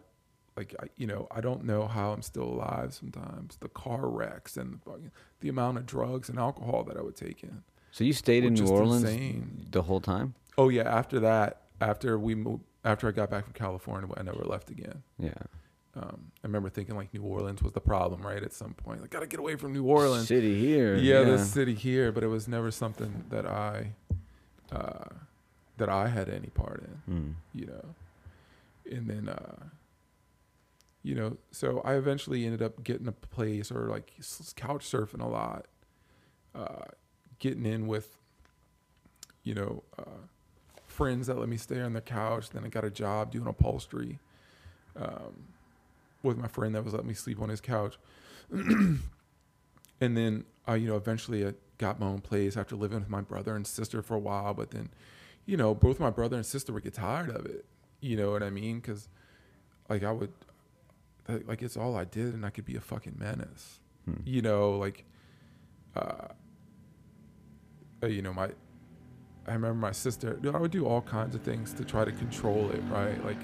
like I, you know i don't know how i'm still alive sometimes the car wrecks and the, fucking- the amount of drugs and alcohol that i would take in So you stayed in New Orleans insane. the whole time? oh yeah after that after we moved after i got back from california i never left again Yeah. Um, I remember thinking like New Orleans was the problem, right? At some point, like gotta get away from New Orleans. City here. yeah, this city here, but it was never something that I uh, that I had any part in, Mm. you know. And then, uh, you know, so I eventually ended up getting a place or like couch surfing a lot, uh, getting in with, you know, uh, friends that let me stay on the couch. Then I got a job doing upholstery. Um, with my friend that was letting me sleep on his couch. and then uh, you know eventually I got my own place after living with my brother and sister for a while. But then, you know, both my brother and sister would get tired of it. You know what I mean? Because like I would, like like, it's all I did, and I could be a fucking menace. Hmm. You know, like, uh, uh, you know my. I remember my sister. I would do all kinds of things to try to control it, right? Like,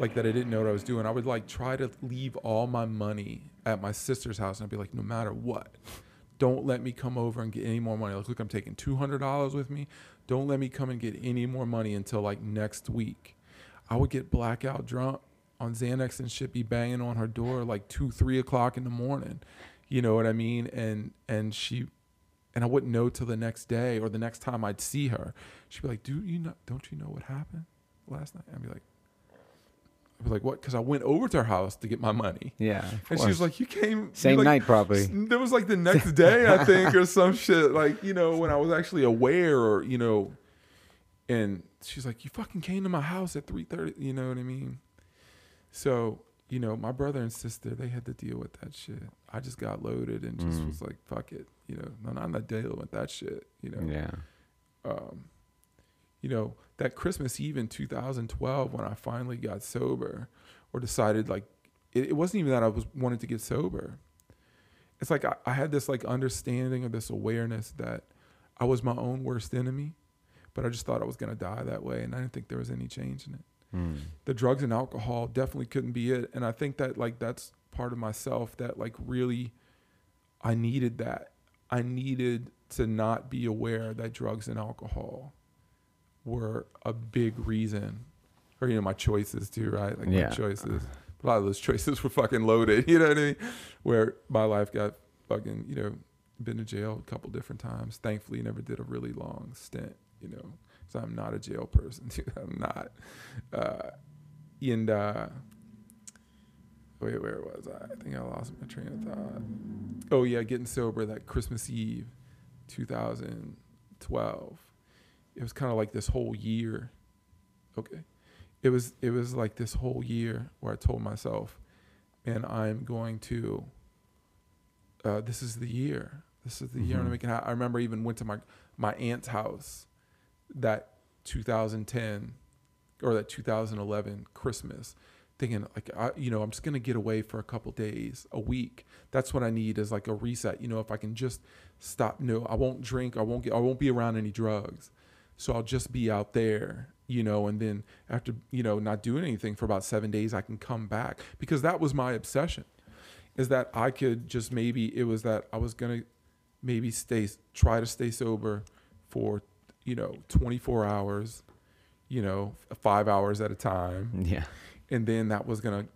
like that I didn't know what I was doing. I would like try to leave all my money at my sister's house and I'd be like, no matter what, don't let me come over and get any more money. Like, look, I'm taking two hundred dollars with me. Don't let me come and get any more money until like next week. I would get blackout drunk on Xanax and shit, be banging on her door like two, three o'clock in the morning. You know what I mean? And and she and I wouldn't know till the next day or the next time I'd see her. She'd be like, "Do you know? Don't you know what happened last night?" I'd be like, "I'd be like, what?" Because I went over to her house to get my money, Yeah. and she was like, "You came same like, night probably. There was like the next day, I think, or some shit. Like you know, when I was actually aware, or you know, and she's like, "You fucking came to my house at 3.30, You know what I mean? So you know, my brother and sister, they had to deal with that shit. I just got loaded and just Mm. was like, "Fuck it," you know. No, I'm not dealing with that shit. You know Yeah. um, you know, that Christmas Eve in 2012 when I finally got sober or decided like it, it wasn't even that I was wanted to get sober. It's like I, I had this like understanding or this awareness that I was my own worst enemy, but I just thought I was gonna die that way, and I didn't think there was any change in it Mm. the drugs and alcohol definitely couldn't be it and i think that like that's part of myself that like really i needed that i needed to not be aware that drugs and alcohol were a big reason or you know my choices too right like Yeah. my choices a lot of those choices were fucking loaded you know what i mean where my life got fucking you know been to jail a couple different times thankfully never did a really long stint you know so i'm not a jail person dude i'm not uh, and uh, wait, where was I? I think I lost my train of thought. Oh yeah, getting sober that Christmas Eve, 2012. It was kind of like this whole year. Okay, it was it was like this whole year where I told myself, "Man, I'm going to. Uh, this is the year. This is the year I'm Mhm. it happen." I remember I even went to my my aunt's house that 2010 or that 2011 Christmas, thinking like I, you know, I'm just gonna get away for a couple days, a week. That's what I need is like a reset. You know, if I can just stop. No, I won't drink. I won't get. I won't be around any drugs. So I'll just be out there. You know, and then after you know not doing anything for about seven days, I can come back because that was my obsession. Is that I could just maybe it was that I was gonna maybe stay try to stay sober for you know 24 hours you know, five hours at a time. Yeah. And then that was going to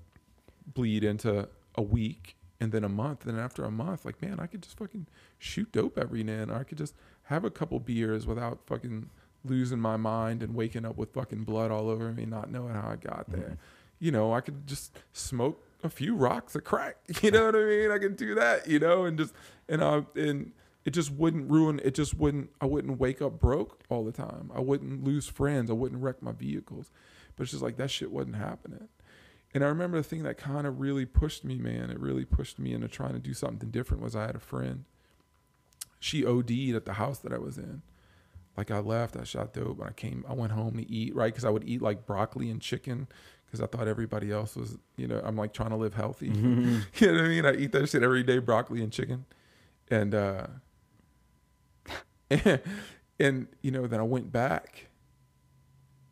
bleed into a week and then a month. And then after a month, like, man, I could just fucking shoot dope every now and I could just have a couple beers without fucking losing my mind and waking up with fucking blood all over me, not knowing how I got there. Mhm. You know, I could just smoke a few rocks of crack. You know what I mean? I could do that, you know, and just, and I, and, it just wouldn't ruin it just wouldn't i wouldn't wake up broke all the time i wouldn't lose friends i wouldn't wreck my vehicles but it's just like that shit wasn't happening and i remember the thing that kind of really pushed me man it really pushed me into trying to do something different was i had a friend she od'd at the house that i was in like i left i shot dope and i came i went home to eat right? Because i would eat like broccoli and chicken because i thought everybody else was you know i'm like trying to live healthy. Mhm. you know what i mean? I eat that shit every day broccoli and chicken. And uh and, you know then i went back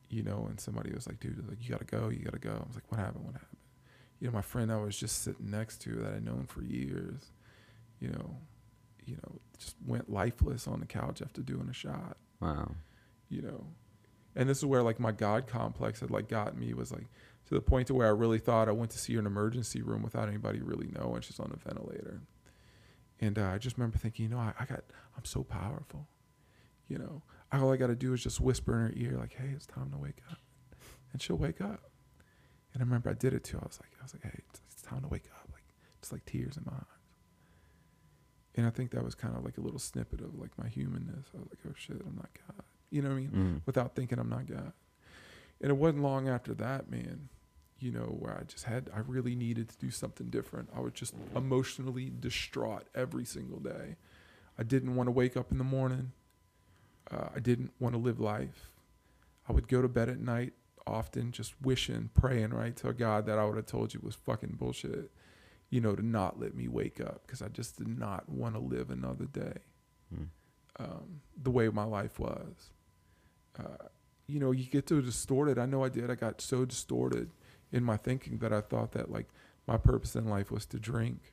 you know and somebody was like dude like you gotta go you gotta go. I was like what happened? What happened? You know my friend i was just sitting next to that i'd known for years you know you know just went lifeless on the couch after doing a shot Wow. you know and this is where like my god complex had like gotten me was like to the point to where i really thought i went to see her in an emergency room without anybody really knowing she's on a ventilator. And uh, i just remember thinking you know I, I got i'm so powerful. You know all i got to do is just whisper in her ear like hey it's time to wake up. And she'll wake up. And i remember i did it too. I was like i was like hey it's, it's time to wake up. Like just like tears in my eyes and i think that was kind of like a little snippet of like my humanness i was like oh shit i'm not god you know what i mean Mm. without thinking I'm not God. And it wasn't long after that, man, you know, where I just had, I really needed to do something different. I was just emotionally distraught every single day. I didn't want to wake up in the morning. Uh, I didn't want to live life. I would go to bed at night often just wishing, praying, right, to God that I would have told you was fucking bullshit, you know, to not let me wake up because I just did not want to live another day Mm. um, the way my life was. Uh, you know, you get so distorted. I know I did. I got so distorted in my thinking that I thought that like my purpose in life was to drink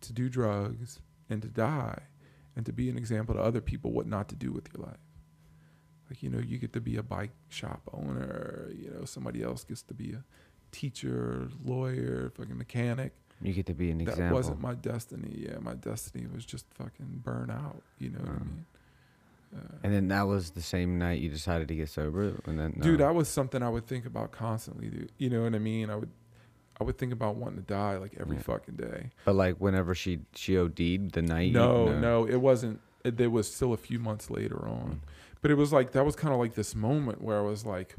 to do drugs and to die and to be an example to other people what not to do with your life. Like, you know, you get to be a bike shop owner, you know, somebody else gets to be a teacher, lawyer, fucking mechanic. You get to be an That example. That wasn't my destiny. Yeah, my destiny was just fucking burn out. You know what I Uh. mean? Uh, and then that was the same night you decided to get sober, and then dude that was something i would think about constantly dude you know what i mean i would i would think about wanting to die like every Yeah. fucking day But like whenever she she OD'd the night. you- no no it wasn't it, there was still a few months later Mm. on but it was like that was kind of like this moment where i was like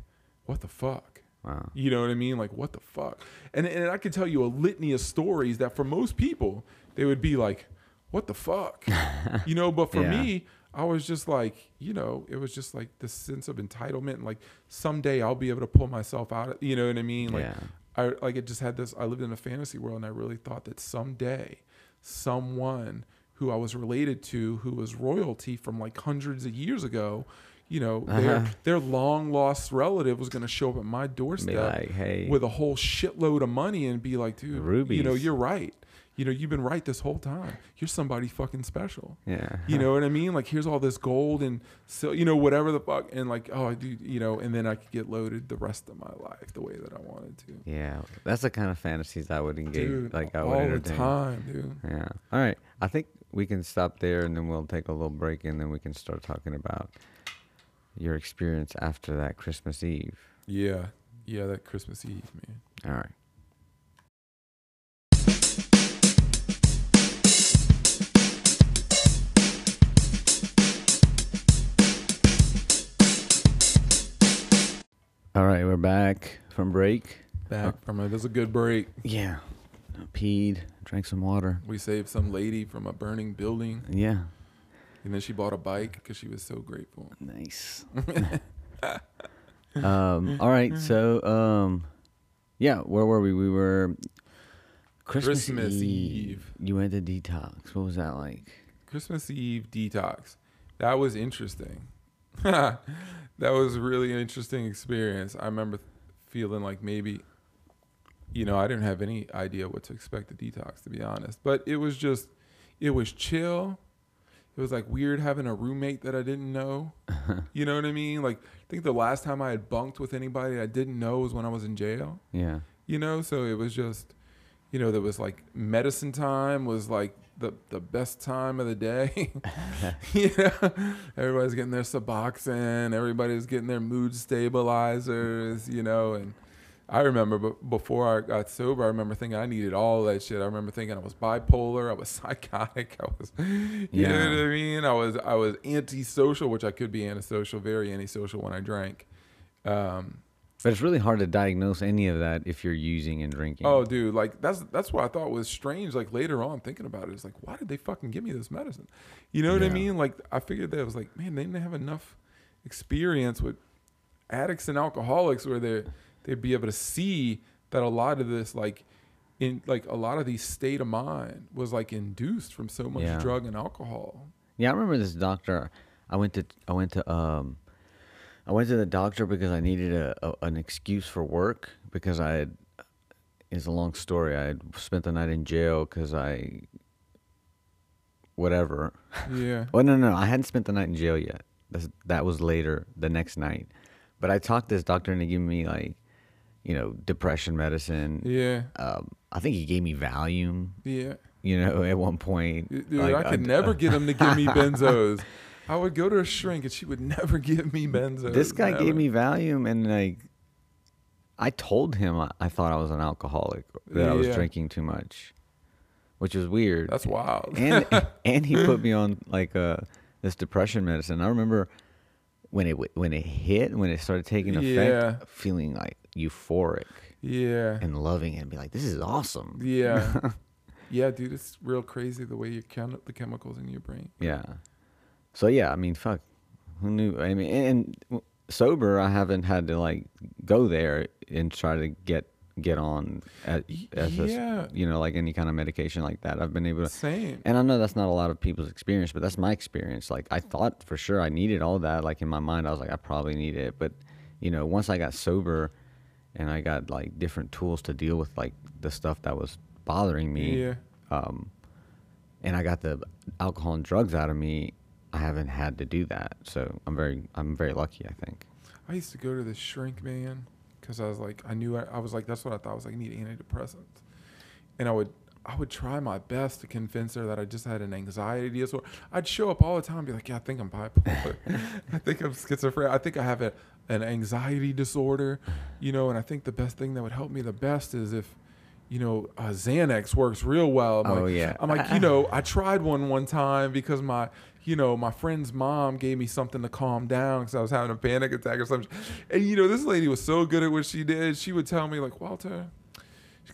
what the fuck Wow. you know what i mean like what the fuck and and i could tell you a litany of stories that for most people they would be like what the fuck you know but for Yeah. me i was just like you know it was just like this sense of entitlement and like someday i'll be able to pull myself out of, you know what i mean like yeah. I like it just had this I lived in a fantasy world and I really thought that someday someone who I was related to who was royalty from like hundreds of years ago, you know, their Uh-huh. their long lost relative was gonna show up at my doorstep like, hey. with a whole shitload of money and be like, dude, you know, you're right. You know, you've been right this whole time. You're somebody fucking special. yeah. You know what I mean? Like here's all this gold and so you know whatever the fuck and like oh I do you know and then I could get loaded the rest of my life the way that I wanted to. Yeah. That's the kind of fantasies I would engage. Dude, like I would all the entertain. time, dude. Yeah. All right. I think we can stop there and then we'll take a little break and then we can start talking about your experience after that Christmas Eve. Yeah, yeah, that Christmas Eve, man. All right. All right, we're back from break. Back oh. from it. It was a good break. Yeah. Peed, drank some water. We saved some lady from a burning building, Yeah. And then she bought a bike because she was so grateful. Nice. um, all right, so um, yeah, where were we? We were Christmas, Christmas Eve. Eve. You went to detox. What was that like? Christmas Eve detox. That was interesting. that was a really interesting experience. I remember feeling like maybe, you know, I didn't have any idea what to expect the detox, to be honest. But it was just, it was chill. It was like weird having a roommate that I didn't know. you know what I mean? Like, I think the last time I had bunked with anybody I didn't know was when I was in jail Yeah. you know so it was just you know there was like medicine time was like the the best time of the day yeah. everybody's getting their suboxone everybody's getting their mood stabilizers you know and i remember b- before i got sober i remember thinking i needed all that shit i remember thinking i was bipolar i was psychotic i was you Yeah. know what i mean i was i was antisocial which i could be antisocial very antisocial when i drank um But it's really hard to diagnose any of that if you're using and drinking. Oh, dude, like that's that's what I thought was strange. Like later on, thinking about it, it's like, why did they fucking give me this medicine? You know what I mean? Like I figured that I was like, man, they didn't have enough experience with addicts and alcoholics where they they'd be able to see that a lot of this, like in like a lot of these state of mind was like induced from so much Yeah. drug and alcohol. Yeah, I remember this doctor. I went to I went to um I went to the doctor because I needed a, a an excuse for work because I had it's a long story. I had spent the night in jail because I whatever. Yeah. Oh no, no, no, I hadn't spent the night in jail yet. That's, that was later the next night. But I talked to this doctor and he gave me like, you know, depression medicine. Yeah. Um, I think he gave me Valium. Yeah. You know, at one point. Dude, Like, I could uh, never get him to give me benzos. I would go to a shrink and she would never give me benzos. This guy never. gave me Valium, and like, I told him I, I thought I was an alcoholic, that I was drinking too much, which was weird. That's wild. and and he put me on like uh this depression medicine. I remember when it when it hit, when it started taking effect, Yeah. feeling like euphoric yeah. and loving it, and be like, "This is awesome." Yeah. yeah, dude, it's real crazy the way you count the chemicals in your brain. Yeah. So yeah, I mean, fuck, who knew? I mean, and, and sober, I haven't had to like go there and try to get get on as a s- yeah. you know, like any kind of medication like that. I've been able to, Same. and I know that's not a lot of people's experience, but that's my experience. Like I thought for sure I needed all that. Like in my mind, I was like, I probably need it, but you know, once I got sober, and I got like different tools to deal with like the stuff that was bothering me Yeah. um, and I got the alcohol and drugs out of me, I haven't had to do that. So I'm very I'm very lucky. I think. I used to go to the shrink man because I was like, I knew I, I was like, that's what I thought. I was like, I need antidepressants, and I would I would try my best to convince her that I just had an anxiety disorder. I'd show up all the time and be like, yeah, I think I'm bipolar. I think I'm schizophrenic. I think I have a, an anxiety disorder, you know, and I think the best thing that would help me the best is if, you know, uh, Xanax works real well. I'm Oh, like, yeah. I'm like, you know, I tried one one time because my, you know, my friend's mom gave me something to calm down because I was having a panic attack or something. And, you know, this lady was so good at what she did. She would tell me, like, Walter,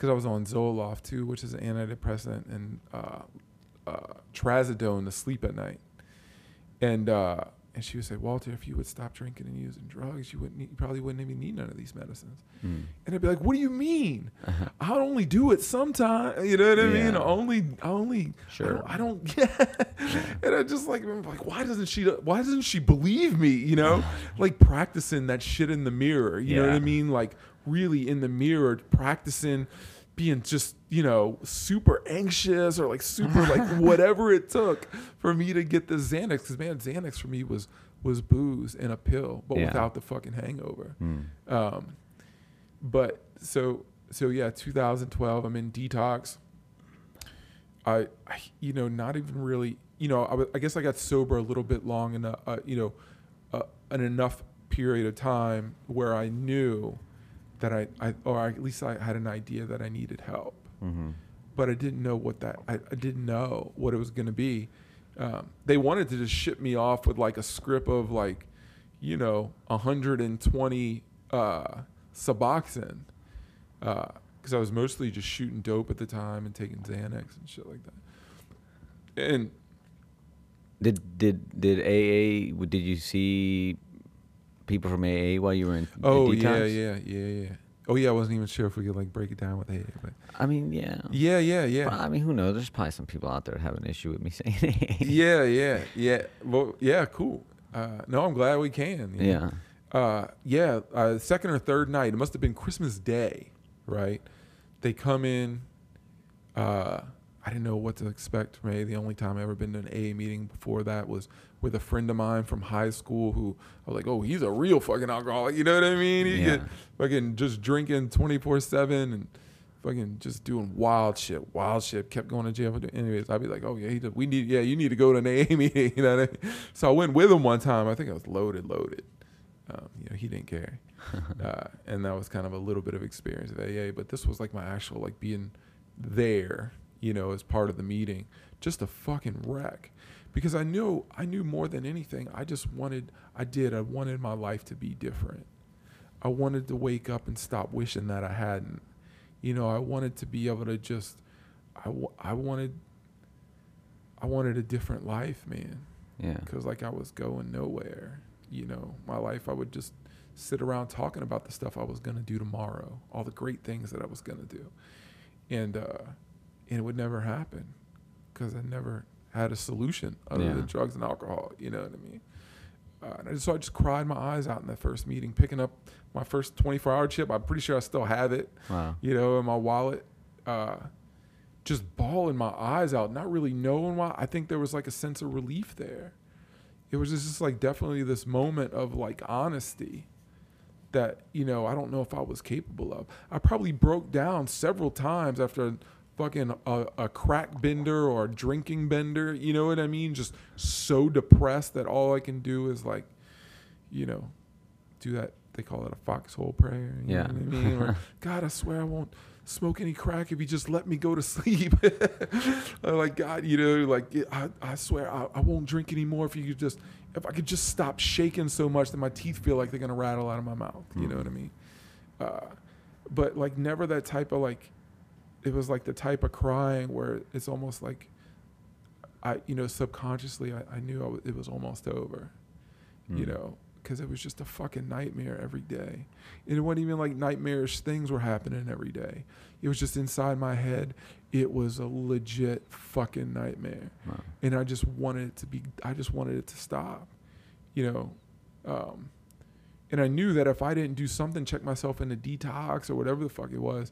because I was on Zoloft too, which is an antidepressant, and uh, uh, Trazodone to sleep at night. And uh, and she would say, Walter, if you would stop drinking and using drugs, you wouldn't need, you probably wouldn't even need none of these medicines. Mm. And I'd be like, What do you mean? I only do it sometime. You know what I mean? Yeah. I only, I only, Sure. I don't, I don't yeah. And I just like, I'm like, why doesn't she, why doesn't she believe me? You know, like practicing that shit in the mirror. You know what I mean? Like really in the mirror, practicing being just, you know, super anxious or like super like whatever it took for me to get the Xanax. Cause man, Xanax for me was, was booze and a pill, but Yeah. without the fucking hangover. Mm. Um, but so so yeah, 2012. I'm in detox. I, I you know not even really you know I, guess I got sober a little bit long enough uh, you know uh, an enough period of time where I knew that I, I or at least I had an idea that I needed help hmm but I didn't know what that I, I didn't know what it was going to be. Um, they wanted to just ship me off with like a script of like, you know, 120 uh, Suboxone, because I was mostly just shooting dope at the time and taking Xanax and shit like that. And Did did did AA? Did you see people from AA while you were in? in oh yeah, detox? yeah, yeah, yeah. Oh yeah, I wasn't even sure if we could like break it down with AA, but I mean, yeah. yeah, yeah, yeah. I mean, who knows? There's probably some people out there that have an issue with me saying AA. yeah, yeah, yeah. Well, yeah, cool. Uh, no, I'm glad we can. you know. Yeah. uh, yeah, uh, second or third night. It must have been Christmas Day, right? They come in. Uh, I didn't know what to expect from. The only time I ever been to an A meeting before that was with a friend of mine from high school who I was like, oh, he's a real fucking alcoholic. You know what I mean? He Yeah. get fucking just drinking 24 7 and fucking just doing wild shit, wild shit. Kept going to jail. for doing- Anyways, I'd be like, oh, yeah, he did, we need, yeah, you need to go to an AA meeting. You know what I mean? So I went with him one time. I think I was loaded, loaded. Um, you know, he didn't care. uh, and that was kind of a little bit of experience of AA. But this was like my actual, like being there, you know, as part of the meeting. Just a fucking wreck. Because I knew, I knew more than anything. I just wanted, I did, I wanted my life to be different. I wanted to wake up and stop wishing that I hadn't. You know, I wanted to be able to just, I, I wanted, I wanted a different life, man Yeah. because like I was going nowhere. You know, my life I would just sit around talking about the stuff I was gonna do tomorrow, all the great things that I was gonna do, and uh, and it would never happen because I never had a solution other Yeah. than drugs and alcohol. You know what I mean? Uh, and I just, so I just cried my eyes out in that first meeting, picking up my first 24 hour chip. I'm pretty sure I still have it Wow. you know, in my wallet. Uh, just bawling my eyes out, not really knowing why. I think there was like a sense of relief there. It was just like definitely this moment of like honesty that, you know, I don't know if I was capable of. I probably broke down several times after fucking a, a crack bender or a drinking bender. You know what I mean? Just so depressed that all I can do is like, you know, do that. They call it a foxhole prayer. You Yeah. know what I mean? Or, God, I swear I won't smoke any crack if you just let me go to sleep. Like God, you know, like I, I swear I, I won't drink anymore if you could just if I could just stop shaking so much that my teeth feel like they're gonna rattle out of my mouth. You know what I mean? Uh, but like never that type of like it was like the type of crying where it's almost like I you know subconsciously I, I knew I w- it was almost over you Mm. know, because it was just a fucking nightmare every day. And it wasn't even like nightmarish things were happening every day. It was just inside my head. It was a legit fucking nightmare. Wow. And I just wanted it to be, I just wanted it to stop, you know. Um, and I knew that if I didn't do something, check myself into detox or whatever the fuck it was,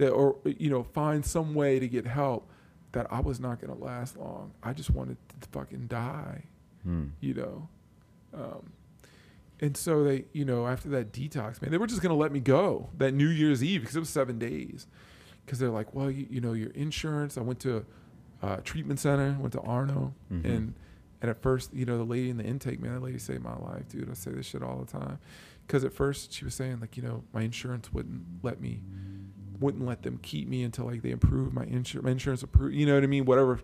that, or, you know, find some way to get help, that I was not gonna last long. I just wanted to fucking die, Hmm. you know. Um, and so they, you know, after that detox, man, they were just gonna let me go that New Year's Eve because it was seven days. Because they're like, well, you, you know, your insurance. I went to a treatment center, went to Arno, Mhm. and and at first, you know, the lady in the intake, man, that lady saved my life, dude. I say this shit all the time. Because at first she was saying like, you know, my insurance wouldn't let me, wouldn't let them keep me until like they improved my insurance, my insurance approved. You know what I mean? Whatever,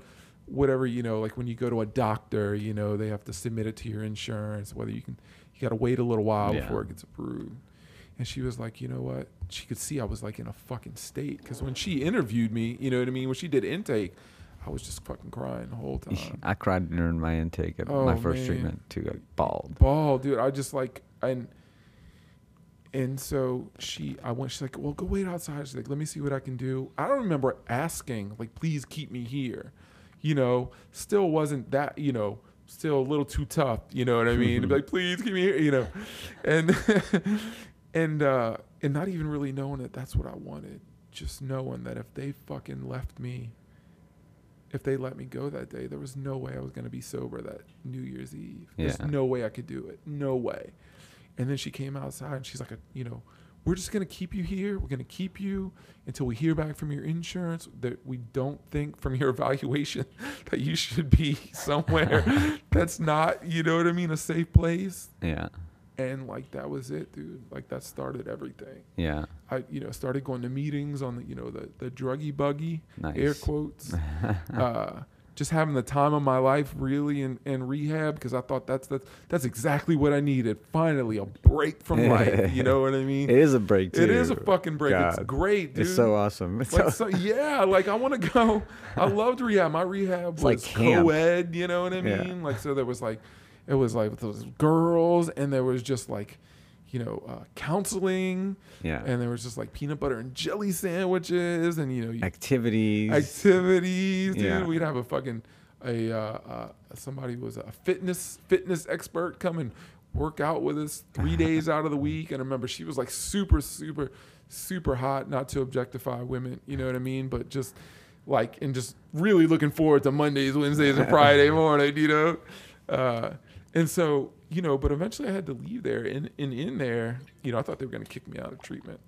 whatever. You know, like when you go to a doctor, you know, they have to submit it to your insurance. Whether you can, you got to wait a little while Yeah. before it gets approved. And she was like, you know what? She could see I was like in a fucking state because when she interviewed me, you know what I mean. When she did intake, I was just fucking crying the whole time. I cried during my intake at Oh, my first man. treatment too. I bawled. bawl, dude. I just like and and so she, I went. She's like, "Well, go wait outside." She's like, "Let me see what I can do." I don't remember asking, like, "Please keep me here." You know, still wasn't that. You know, still a little too tough. You know what I mean? like, "Please keep me here." You know, and and uh and not even really knowing that that's what I wanted. Just knowing that if they fucking left me, if they let me go that day, there was no way I was gonna be sober that New Year's Eve. There's no way I could do it. No way. And then she came outside and she's like, you know, we're just gonna keep you here. We're gonna keep you until we hear back from your insurance that we don't think from your evaluation that you should be somewhere that's not, you know what I mean, a safe place. Yeah. And like that was it, dude. Like that started everything. Yeah. I, you know, started going to meetings on the, you know, the the druggy buggy, Nice. air quotes. uh, just having the time of my life really in, in rehab because I thought that's that's that's exactly what I needed. Finally, a break from life. You know what I mean? It is a break too. It is a fucking break. It's great, dude. It's so awesome. It's Like, so, yeah, like I want to go. I loved rehab. My rehab It's like was camp. co-ed. You know what I Yeah. mean? Like so, there was like, it was like those girls, and there was just like, you know, uh, counseling, yeah. and there was just like peanut butter and jelly sandwiches, and you know, Activities. activities, dude. Yeah. We'd have a fucking a uh, uh, somebody was a fitness fitness expert come and work out with us three days out of the week. And I remember she was like super, super, super hot. Not to objectify women, you know what I mean, but just like and just really looking forward to Mondays, Wednesdays, and Friday morning, you know. Uh, and so you know, but eventually I had to leave there, and, and in there, you know, I thought they were going to kick me out of treatment.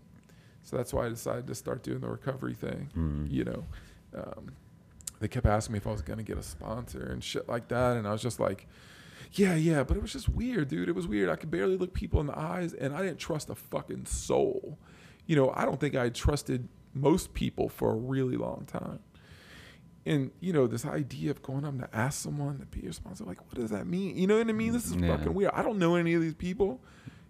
So that's why I decided to start doing the recovery thing Mm. you know, um, they kept asking me if I was gonna get a sponsor and shit like that, and I was just like, yeah, yeah, but it was just weird, dude. It was weird. I could barely look people in the eyes, and I didn't trust a fucking soul. You know, I don't think I trusted most people for a really long time. And you know, this idea of going up to ask someone to be your sponsor, like, what does that mean? You know what I mean? This is Yeah. fucking weird. I don't know any of these people.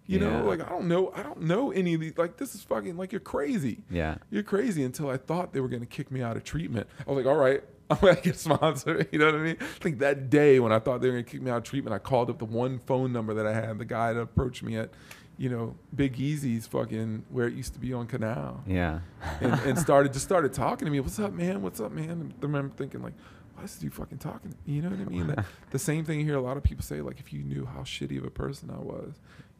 You Yeah. know, like I don't know, I don't know any of these. Like this is fucking like you're crazy Yeah. you're crazy until I thought they were going to kick me out of treatment. I was like, all right, I'm going to get sponsored. You know what I mean? I think that day when I thought they were going to kick me out of treatment, I called up the one phone number that I had, the guy that approached me at, you know, Big Easy's fucking, where it used to be on Canal, Yeah. and, and started, just started talking to me. What's up, man? What's up, man? And I remember thinking, like, why is this dude fucking talking? You know what I mean? The, the same thing you hear a lot of people say, like, if you knew how shitty of a person I was,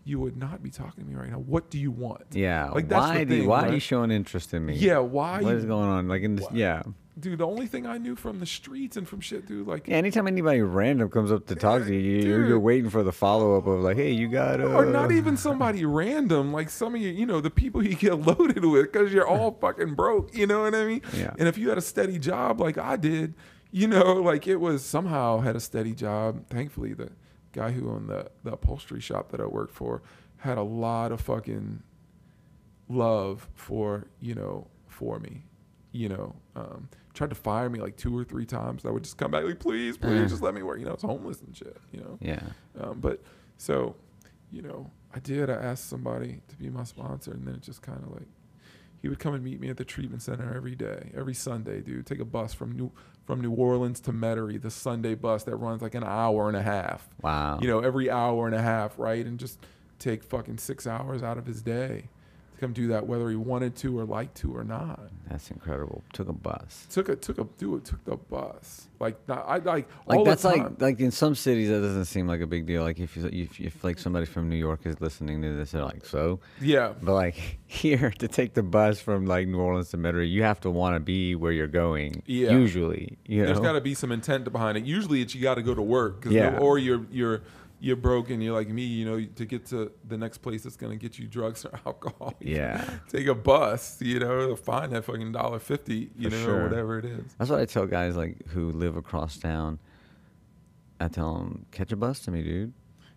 you would not be talking to me right now. What do you want? Yeah. Like, that's why the do you, thing, why are you showing interest in me? Yeah, why? What you- is going on? Like in this, Why? yeah. Dude, the only thing I knew from the streets and from shit, dude, like, Yeah, anytime anybody random comes up to talk to you, you- you're, you're waiting for the follow up of like, hey, you got uh, or not even somebody random, like some of you, you know, the people you get loaded with because you're all fucking broke, you know what I mean? Yeah. And if you had a steady job like I did, you know, like it was somehow had a steady job. Thankfully, the guy who owned the, the upholstery shop that I worked for had a lot of fucking love for, you know, for me, you know, um, tried to fire me like two or three times. I would just come back like, please, please, Uh. just let me work. You know, it's homeless and shit, you know? Yeah. Um, but so, you know, I did. I asked somebody to be my sponsor, and then it just kind of like he would come and meet me at the treatment center every day, every Sunday, dude. Take a bus from New from New Orleans to Metairie, the Sunday bus that runs like an hour and a half. Wow. You know, every hour and a half, right? And just take fucking six hours out of his day come do that, whether he wanted to or liked to or not. That's incredible. Took a bus. Took a took a dude took the bus. Like not, I like Like all that's the time. like like in some cities that doesn't seem like a big deal. Like if you, if if like somebody from New York is listening to this, they're like so. yeah. But like here to take the bus from like New Orleans to Metairie, you have to want to be where you're going. Yeah. Usually, you know? there's got to be some intent behind it. Usually, it's you got to go to work. Yeah. no- or you're you're you're broke and you're like me. You know, to get to the next place that's gonna get you drugs or alcohol. Yeah. take a bus. You know, find that fucking dollar fifty. You For know, sure. or whatever it is. That's what I tell guys like who live across town. I tell them, catch a bus to me, dude.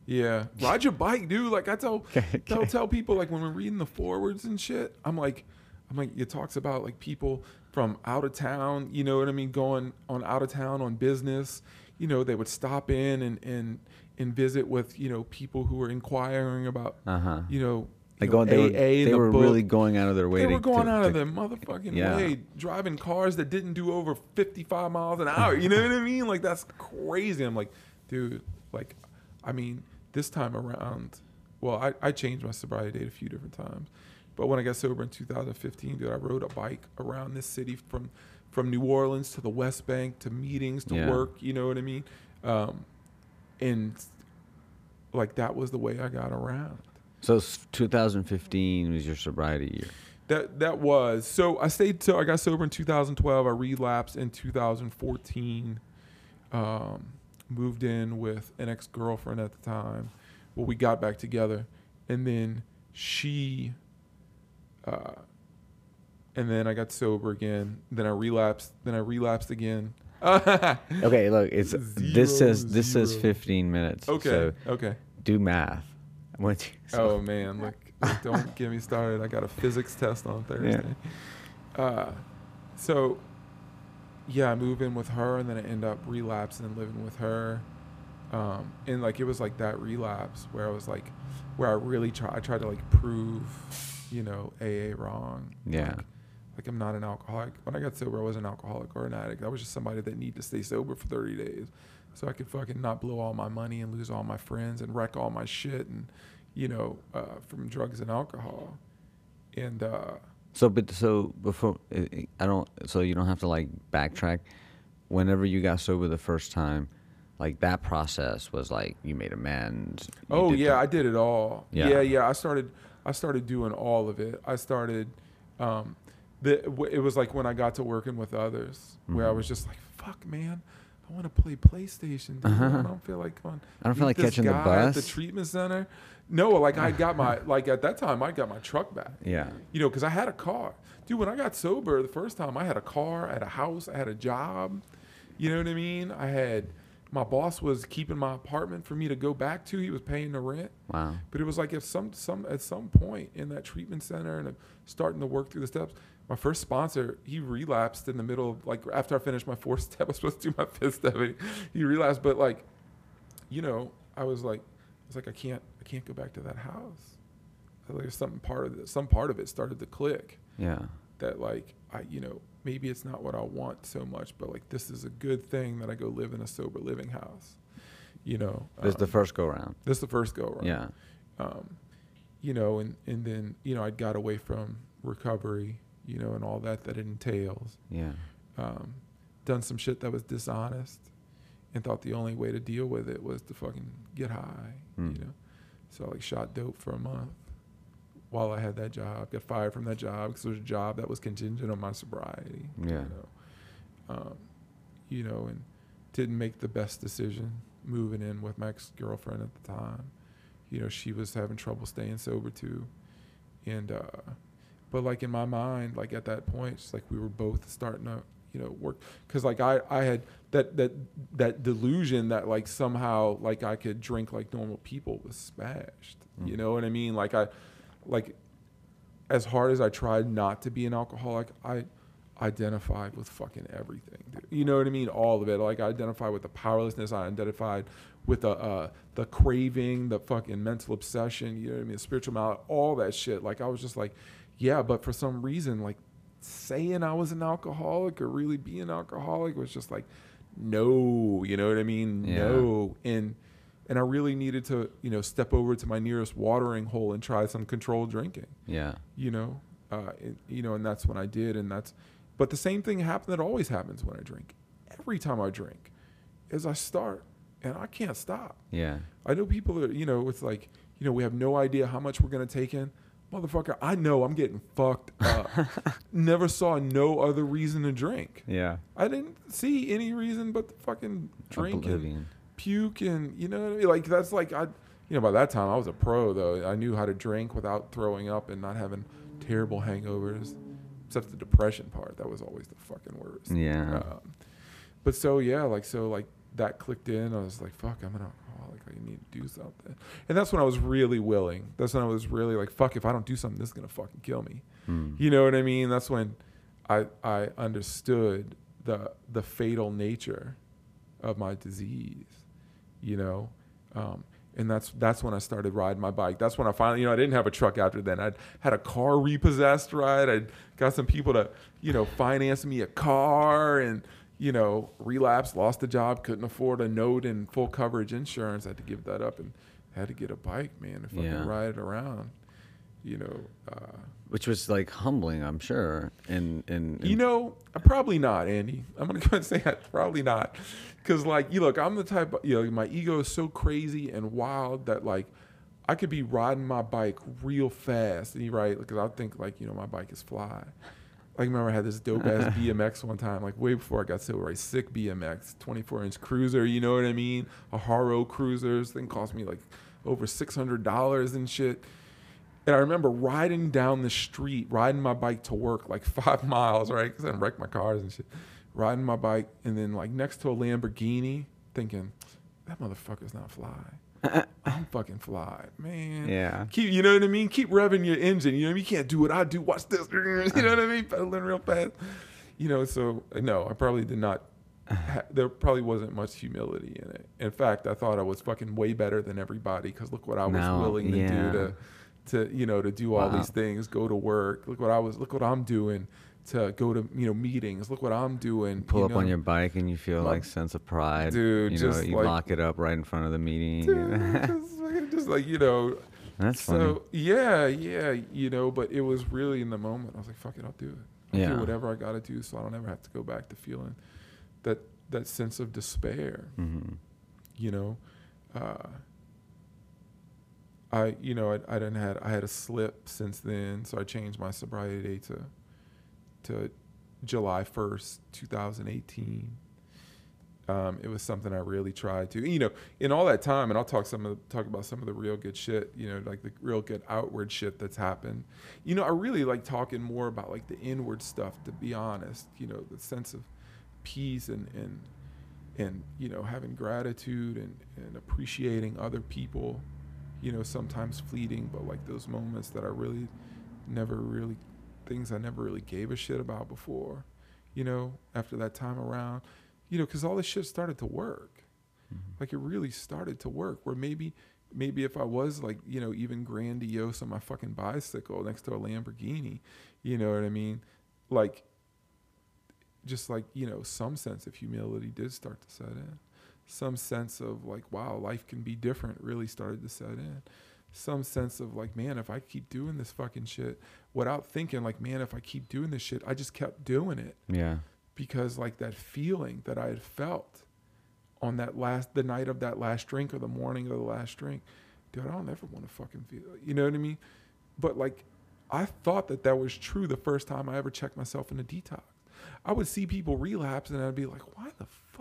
Yeah, ride your bike, dude. Like I tell, Okay, tell tell people like when we're reading the forwards and shit. I'm like, I'm like, it talks about like people from out of town. You know what I mean? Going on out of town on business. You know, they would stop in and and and visit with you know people who were inquiring about Uh huh. you know. Like going, they were, AA in they the were book. really going out of their way. They to, were going to- out of to- their motherfucking Yeah. way, driving cars that didn't do over 55 miles an hour. You know what I mean? Like that's crazy. I'm like, dude, like, I mean, this time around, well, I, I changed my sobriety date a few different times, but when I got sober in 2015, dude, I rode a bike around this city from from New Orleans to the West Bank to meetings to Yeah. work. You know what I mean? Um, and like that was the way I got around. So 2015 was your sobriety year. That that was so. I stayed till I got sober in 2012. I relapsed in 2014. Um, moved in with an ex girlfriend at the time. Well, we got back together, and then she. Uh, and then I got sober again. Then I relapsed. Then I relapsed again. Okay, look, it's this says this says 15 minutes. Okay. So okay. do math. You- so- Oh man, look, look, don't get me started. I got a physics test on Thursday. Yeah. Uh, so yeah, I move in with her, and then I end up relapsing and living with her. Um, and like it was like that relapse where I was like, where I really try, I tried to like prove, you know, AA wrong. Yeah. Like, like I'm not an alcoholic. When I got sober, I wasn't an alcoholic or an addict. I was just somebody that needed to stay sober for 30 days, so I could fucking not blow all my money and lose all my friends and wreck all my shit and, you know, uh, from drugs and alcohol. And uh, So, but so before I don't. So you don't have to like backtrack. Whenever you got sober the first time, like that process was like you made amends. you oh yeah, the- I did it all. Yeah. Yeah. yeah, I started. I started doing all of it. I started. Um, the it was like when I got to working with others, where I Mhm. was just like, "Fuck, man, I want to play PlayStation. Dude. Uh-huh. I don't feel like going. I don't feel like catching the guy at the treatment center. No, like I got my like at that time I got my truck back. Yeah. You know, because I had a car. Dude, when I got sober the first time, I had a car, I had a house, I had a job. You know what I mean? I had my boss was keeping my apartment for me to go back to. He was paying the rent. Wow. But it was like if some some at some point in that treatment center and starting to work through the steps, my first sponsor he relapsed in the middle of like after I finished my fourth step, I was supposed to do my fifth step. He relapsed, but like, you know, I was like, I was like, I can't, I can't go back to that house. Like, there's something part of it, some part of it started to click Yeah. that like I, you know, maybe it's not what I want so much, but like this is a good thing that I go live in a sober living house. You know, This is the um, first go round. this is the first go around Yeah. um, you know, and, and then, you know, I got away from recovery, you know, and all that that it entails. Yeah. Um, done some shit that was dishonest and thought the only way to deal with it was to fucking get high, Mm. you know. So I like shot dope for a month while I had that job. Got fired from that job because it was a job that was contingent on my sobriety. Yeah. You know, um, you know, and didn't make the best decision moving in with my ex girlfriend at the time. You know, she was having trouble staying sober too, and uh, but like in my mind, like at that point, it's like we were both starting to you know work because like I I had that that that delusion that like somehow like I could drink like normal people was smashed. You Mm. know what I mean? Like I like as hard as I tried not to be an alcoholic, I identified with fucking everything. Dude. You know what I mean? All of it. Like I identified with the powerlessness. I identified with the uh, the craving, the fucking mental obsession. You know what I mean? The spiritual malady, all that shit. Like I was just like, yeah. But for some reason, like saying I was an alcoholic or really being an alcoholic was just like, no. You know what I mean? Yeah. No. And and I really needed to, you know, step over to my nearest watering hole and try some controlled drinking. Yeah. You know, uh, and, you know, and that's when I did, and that's. But the same thing happened that always happens when I drink. Every time I drink, is I start, and I can't stop. Yeah. I know people that you know, it's like you know, we have no idea how much we're gonna take in. Motherfucker, I know I'm getting fucked up. Never saw no other reason to drink. Yeah. I didn't see any reason but to fucking drink and puke and you know what I mean? Like that's like I you know, by that time I was a pro though. I knew how to drink without throwing up and not having terrible hangovers. Except the depression part. That was always the fucking worst. Yeah. Um, but so yeah, like so like that clicked in. I was like, fuck, I'm an alcoholic. I need to do something. And that's when I was really willing. That's when I was really like, fuck, if I don't do something, this is gonna fucking kill me. Hmm. You know what I mean? That's when I I understood the the fatal nature of my disease. You know, um, and that's that's when I started riding my bike. That's when I finally, you know, I didn't have a truck after then. I had a car repossessed, right? I got some people to, you know, finance me a car, and you know, relapsed, lost the job, couldn't afford a note and full coverage insurance. I had to give that up and had to get a bike, man, and fucking Yeah. ride it around. You know, uh, Which was like humbling, I'm sure. And and, You know, uh, probably not, Andy. I'm gonna go and say that probably not, because like you look, I'm the type. Of, you know, my ego is so crazy and wild that like I could be riding my bike real fast, and you right, because I think like you know my bike is fly. Like remember I had this dope ass BMX one time, like way before I got silver, right? Sick BMX, 24 inch cruiser. You know what I mean? A Haro cruiser. This thing cost me like over six hundred dollars and shit. And I remember riding down the street, riding my bike to work like five miles, right? Because I didn't wreck my cars and shit. Riding my bike, and then like next to a Lamborghini, thinking, that motherfucker's not fly. I'm fucking fly, man. Yeah. Keep, you know what I mean? Keep revving your engine. You know, you can't do what I do. Watch this. You know uh-huh. what I mean? Pedaling real fast. You know, so uh, no, I probably did not. Ha- uh-huh. there probably wasn't much humility in it. In fact, I thought I was fucking way better than everybody because look what I was Now, willing to yeah. do to, to you know, to do all Wow. these things. Go to work. Look what I was. Look what I'm doing to go to you know meetings. Look what I'm doing. pull up on your bike and you feel My- like sense of pride. Dude, you know, you like- lock it up right in front of the meeting. Dude, just, like- just like you know, That's so funny. yeah, yeah, you know, but it was really in the moment. I was like, "Fuck it, I'll do it. I'll Yeah. do whatever I got to do, so I don't ever have to go back to feeling that that sense of despair." hmm You know, uh, I you know I I didn't had I had a slip since then, so I changed my sobriety date to to July first, two thousand eighteen. Um, it was something I really tried to, you know, in all that time, and I'll talk some of the, talk about some of the real good shit, you know, like the real good outward shit that's happened. You know, I really like talking more about like the inward stuff, to be honest. You know, the sense of peace and and and you know having gratitude and and appreciating other people. You know, sometimes fleeting, but like those moments that I really never really things I never really gave a shit about before. You know, after that time around you know, because all this shit started to work. Mm-hmm. Like it really started to work. Where maybe, maybe if I was like, you know, even grandiose on my fucking bicycle next to a Lamborghini, you know what I mean? Like, just like you know, some sense of humility did start to set in. Some sense of like, wow, life can be different really started to set in. Some sense of like, man, if I keep doing this fucking shit without thinking, like, man, if I keep doing this shit, I just kept doing it Yeah. because like that feeling that I had felt on that last the night of that last drink or the morning of the last drink, dude, I don't ever want to fucking feel. You know what I mean? But like, I thought that that was true the first time I ever checked myself in a detox. I would see people relapse and I'd be like, why the fuck?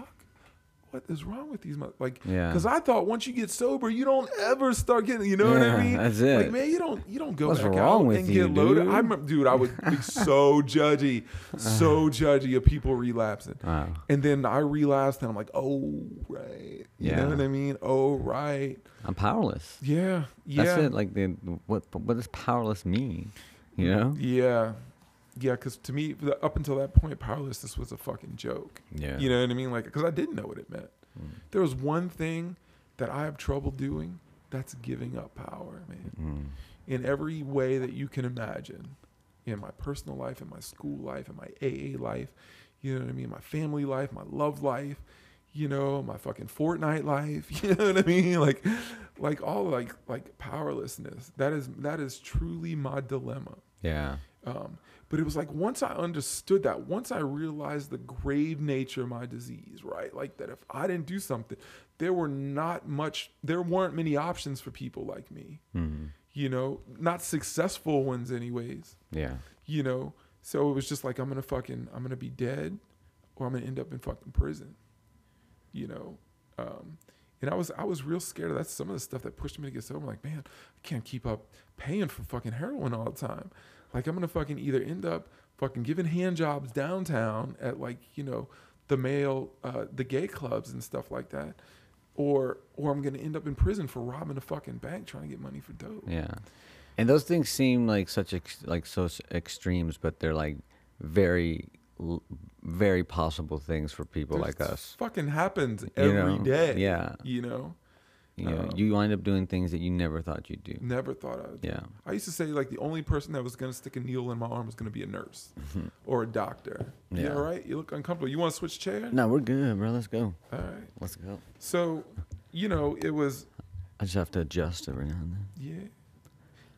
What is wrong with these? mo-" Like, Yeah. because I thought once you get sober, you don't ever start getting. You know what I mean? that's it. Like, man, you don't you don't go What's back wrong out with and you, get loaded. dude? I remember, dude, I would be so judgy, so judgy of people relapsing. Wow. And then I relapsed, and I'm like, oh right, you Yeah. know what I mean? Oh right, I'm powerless. yeah, yeah, That's it. Like the what what does powerless mean? You know? yeah, yeah. Because to me, up until that point, powerlessness was a fucking joke. Yeah. You know what I mean? Like, because I didn't know what it meant. Mm. There was one thing that I have trouble doing. That's giving up power, man. Mm. in every way that you can imagine in my personal life, in my school life, in my AA life, you know what I mean, my family life, my love life, you know, my fucking Fortnite life. You know what I mean? Like, like all like like powerlessness. That is that is truly my dilemma. Yeah. Um, but it was like once I understood that, once I realized the grave nature of my disease, right? Like that if I didn't do something, there were not much, there weren't many options for people like me. hmm You know, not successful ones, anyways. Yeah. You know, so it was just like I'm gonna fucking, I'm gonna be dead, or I'm gonna end up in fucking prison. You know, um, and I was I was real scared. That's some of the stuff that pushed me to get sober. I'm like, man, I can't keep up paying for fucking heroin all the time. Like I'm gonna fucking either end up fucking giving hand jobs downtown at like you know the male uh, the gay clubs and stuff like that, or or I'm gonna end up in prison for robbing a fucking bank trying to get money for dope. Yeah. And those things seem like such ex- like so extremes, but they're like very very possible things for people There's- like us. Fucking happens You every day. know? Yeah. You know, You know, Um, you wind up doing things that you never thought you'd do. never thought I would. do. Yeah. I used to say like the only person that was gonna stick a needle in my arm was gonna be a nurse or a doctor. Yeah. Yeah. right. You look uncomfortable. You want to switch chairs? No, we're good, bro. Let's go. All right. Let's go. So, you know, it was I just have to adjust every now and then. yeah,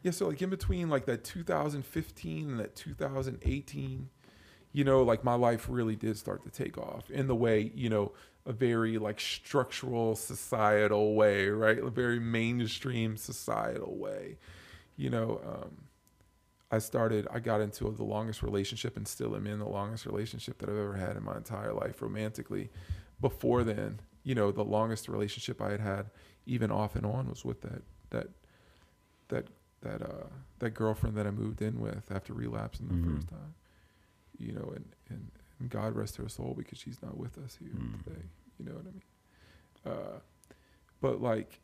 yeah. So like in between like that 2015 and that 2018, you know, like my life really did start to take off in the way you know a very like structural societal way, right? A very mainstream societal way. You know, um, I started, I got into the longest relationship and still am in the longest relationship that I've ever had in my entire life romantically. Before then, you know, the longest relationship I had had, even off and on, was with that, that, that, that, uh, that girlfriend that I moved in with after relapsing the Mhm. first time. You know, and, and God rest her soul because she's not with us here Mm. today. You know what I mean? Uh, but like,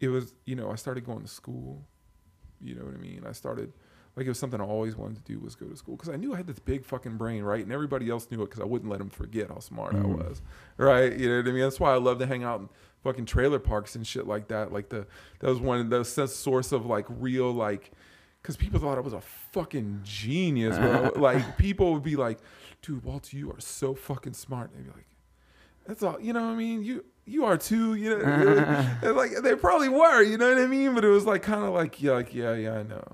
it was, you know, I started going to school. You know what I mean? I started, like, it was something I always wanted to do was go to school because I knew I had this big fucking brain, right? And everybody else knew it because I wouldn't let them forget how smart I Mhm. was, right? You know what I mean? That's why I love to hang out in fucking trailer parks and shit like that. Like the that was one of the source of like real like, because people thought I was a fucking genius, bro. like people would be like, "Dude, Walter, you are so fucking smart." And they'd be like, "That's all." You know what I mean? You you are too. You know, like they probably were. You know what I mean? But it was like kind of like yeah, like yeah, yeah, I know.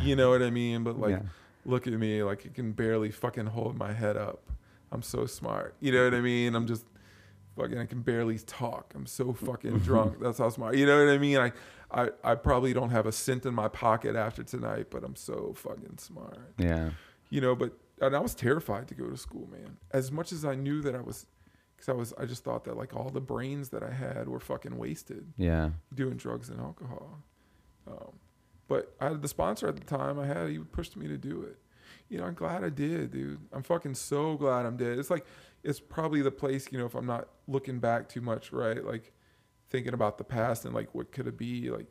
You know what I mean? But like, Yeah. look at me, like I can barely fucking hold my head up. I'm so smart. You know what I mean? I'm just fucking. I can barely talk. I'm so fucking drunk. That's how smart. You know what I mean? I, I, I probably don't have a cent in my pocket after tonight, but I'm so fucking smart. Yeah. You know, but and I was terrified to go to school, man. As much as I knew that I was, because I was, I just thought that like all the brains that I had were fucking wasted Yeah. doing drugs and alcohol. Um, but I had the sponsor at the time I had, he pushed me to do it. You know, I'm glad I did, dude. I'm fucking so glad I'm dead. It's like, it's probably the place, you know, if I'm not looking back too much, right? Like thinking about the past and like what could it be? Like,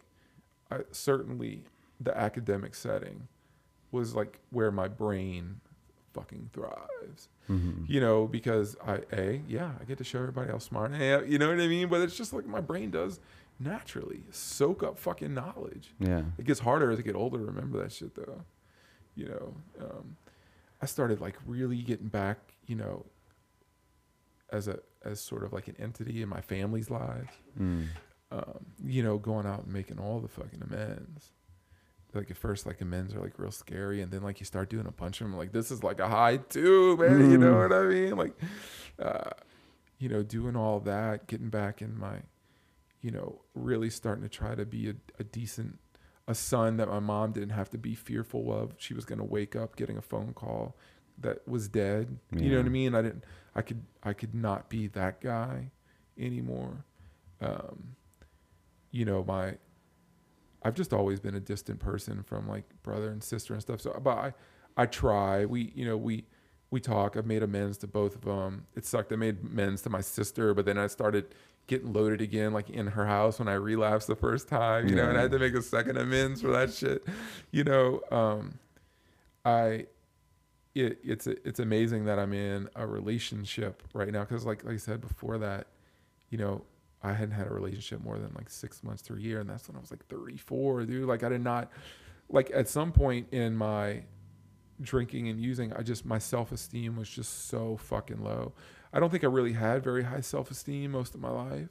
I certainly the academic setting was like where my brain fucking thrives hmm you know, because I a yeah, I get to show everybody how smart I am. You know what I mean? But it's just like my brain does naturally soak up fucking knowledge. Yeah. It gets harder as I get older to remember that shit though. You know, um, I started like really getting back, you know, as a as sort of like an entity in my family's lives. Mm. Um, you know, going out and making all the fucking amends. Like at first, like amends are like real scary, and then like you start doing a bunch of them. Like this is like a high too, man. You know Mm. what I mean? Like, uh, you know, doing all that, getting back in my, you know, really starting to try to be a, a decent, a son that my mom didn't have to be fearful of. She was gonna wake up getting a phone call that was dead. You know what I mean? I didn't. I could. I could not be that guy anymore. Um, you know, my I've just always been a distant person from like brother and sister and stuff. So, but I, I try. We, you know, we, we talk. I've made amends to both of them. It sucked. I made amends to my sister, but then I started getting loaded again, like in her house when I relapsed the first time, you know, and I had to make a second amends for that shit. You know, um, I, it, it's it's amazing that I'm in a relationship right now because, like, like I said before that, you know, I hadn't had a relationship more than like six months to a year, and that's when I was like 34, dude. Like I did not, like at some point in my drinking and using, I just my self esteem was just so fucking low. I don't think I really had very high self esteem most of my life,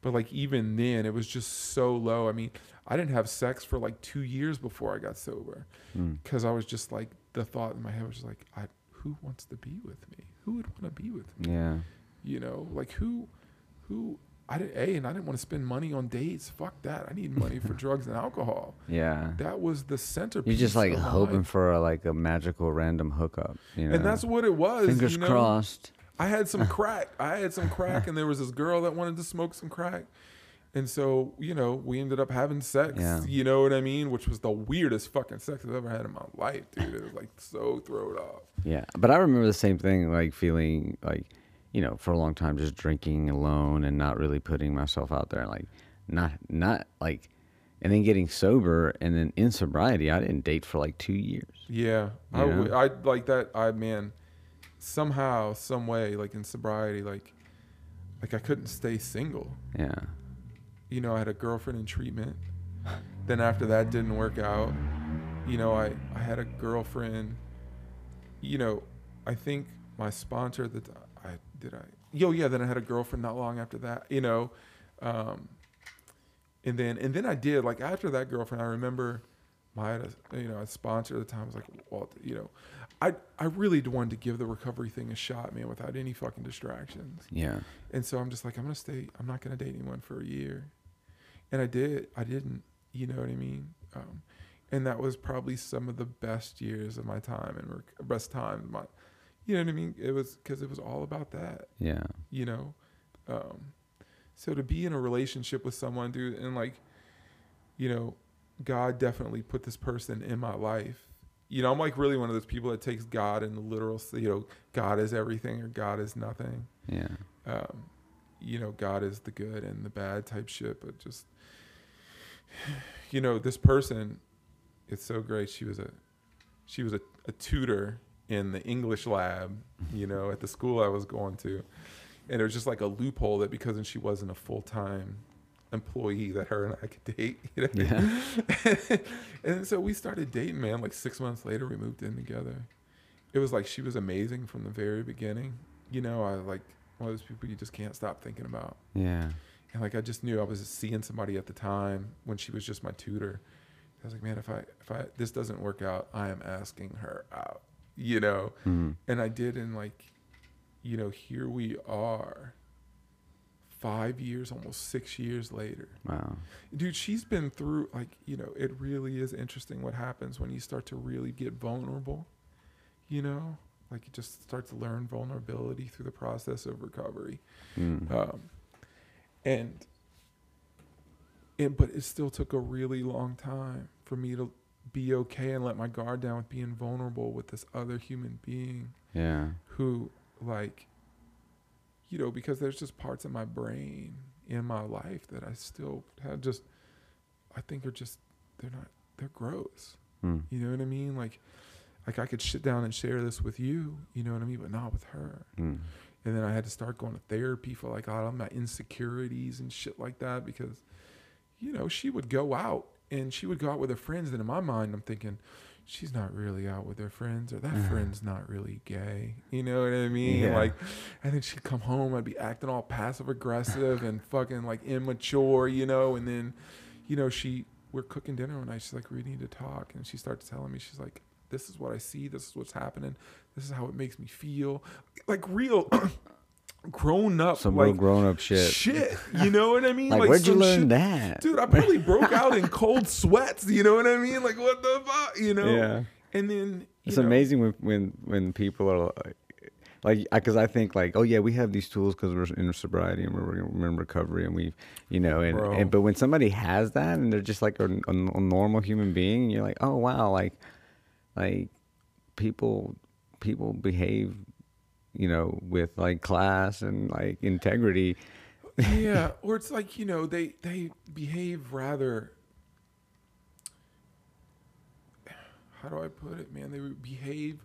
but like even then, it was just so low. I mean, I didn't have sex for like two years before I got sober Mm. because I was just like the thought in my head was just like, I who wants to be with me? Who would want to be with me? Yeah. You know, like who, who. I didn't, a, and I didn't want to spend money on dates. Fuck that. I need money for drugs and alcohol. Yeah. That was the centerpiece. You're just like hoping life. for a, like a magical random hookup. You know? and that's what it was. fingers you know? crossed. I had some crack. I had some crack, and there was this girl that wanted to smoke some crack. And so, you know, we ended up having sex. Yeah. You know what I mean? Which was the weirdest fucking sex I've ever had in my life, dude. It was like so thrown off. Yeah, but I remember the same thing, like feeling like, you know, for a long time just drinking alone and not really putting myself out there, like, not not like, and then getting sober and then in sobriety, I didn't date for like two years. Yeah, I, w-? I like that. I man, somehow, some way, like in sobriety, like, like I couldn't stay single. Yeah, You know, I had a girlfriend in treatment. Then after that didn't work out, you know, I I had a girlfriend. You know, I think my sponsor that I did I yo yeah. Then I had a girlfriend not long after that. You know, um, and then and then I did like after that girlfriend. I remember my you know a sponsor at the time was like well You know, I I really wanted to give the recovery thing a shot, man, without any fucking distractions. yeah, And so I'm just like, I'm gonna stay. I'm not gonna date anyone for a year. And I did. I didn't. You know what I mean? Um, and that was probably some of the best years of my time and rec- best time. My, you know what I mean? It was because it was all about that. yeah, You know. Um, so to be in a relationship with someone, dude, and like, you know, God definitely put this person in my life. You know, I'm like really one of those people that takes God in the literal, you know, God is everything or God is nothing yeah, um, you know, God is the good and the bad type shit, but just, you know, this person, it's so great. She was a, she was a, a tutor in the English lab, you know, at the school I was going to, and it was just like a loophole that because she wasn't a full time employee that her and I could date, you know. yeah, and so we started dating, man. Like six months later, we moved in together. It was like she was amazing from the very beginning. You know, I like one of those people you just can't stop thinking about. yeah, And like I just knew I was seeing somebody at the time when she was just my tutor. I was like, man, if I if I this doesn't work out, I am asking her out. You know, Mhm. and I did, and like, you know, here we are. Five years, almost six years later wow, dude she's been through like you know it really is interesting what happens when you start to really get vulnerable you know like you just start to learn vulnerability through the process of recovery mm. um, and and but it still took a really long time for me to be okay and let my guard down with being vulnerable with this other human being yeah, who like you know because there's just parts of my brain in my life that i still have just i think are just they're not they're gross. Mm. you know what i mean? Like like i could sit down and share this with you you know what i mean? But not with her. Mm. And then i had to start going to therapy for like all my insecurities and shit like that because you know she would go out and she would go out with her friends. And in my mind i'm thinking she's not really out with her friends or that Uh-huh. friend's not really gay. You know what i mean? Yeah. like and then she'd come home i'd be acting all passive aggressive and fucking like immature you know? And then you know she we're cooking dinner one night. She's like we need to talk. And she starts telling me she's like this is what i see this is what's happening this is how it makes me feel like real grown up Some like real grown up shit. shit you know what i mean Like, where'd you learn shit- that? dude i probably broke out in cold sweats you know what i mean like what the fuck you know Yeah. and then It's know, amazing when when when people are like, like, because I think like, oh yeah, we have these tools because we're in sobriety and we're, we're in recovery and we, you know, and, and but when somebody has that and they're just like a, a, a normal human being, and you're like, oh wow, like, like people people behave, you know, with like class and like integrity. yeah or it's like you know they they behave rather how do i put it man? They behave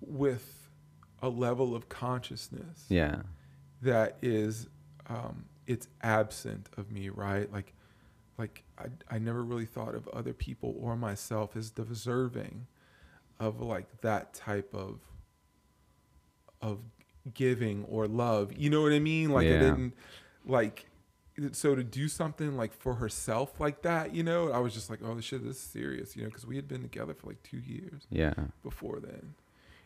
with a level of consciousness Yeah, that is um, it's absent of me right? Like like I, I never really thought of other people or myself as deserving of like that type of of giving or love. You know what I mean? Like I didn't like so to do something like for herself like that, you know, I was just like, oh, this shit this is serious, you know, because we had been together for like two years Yeah. before then.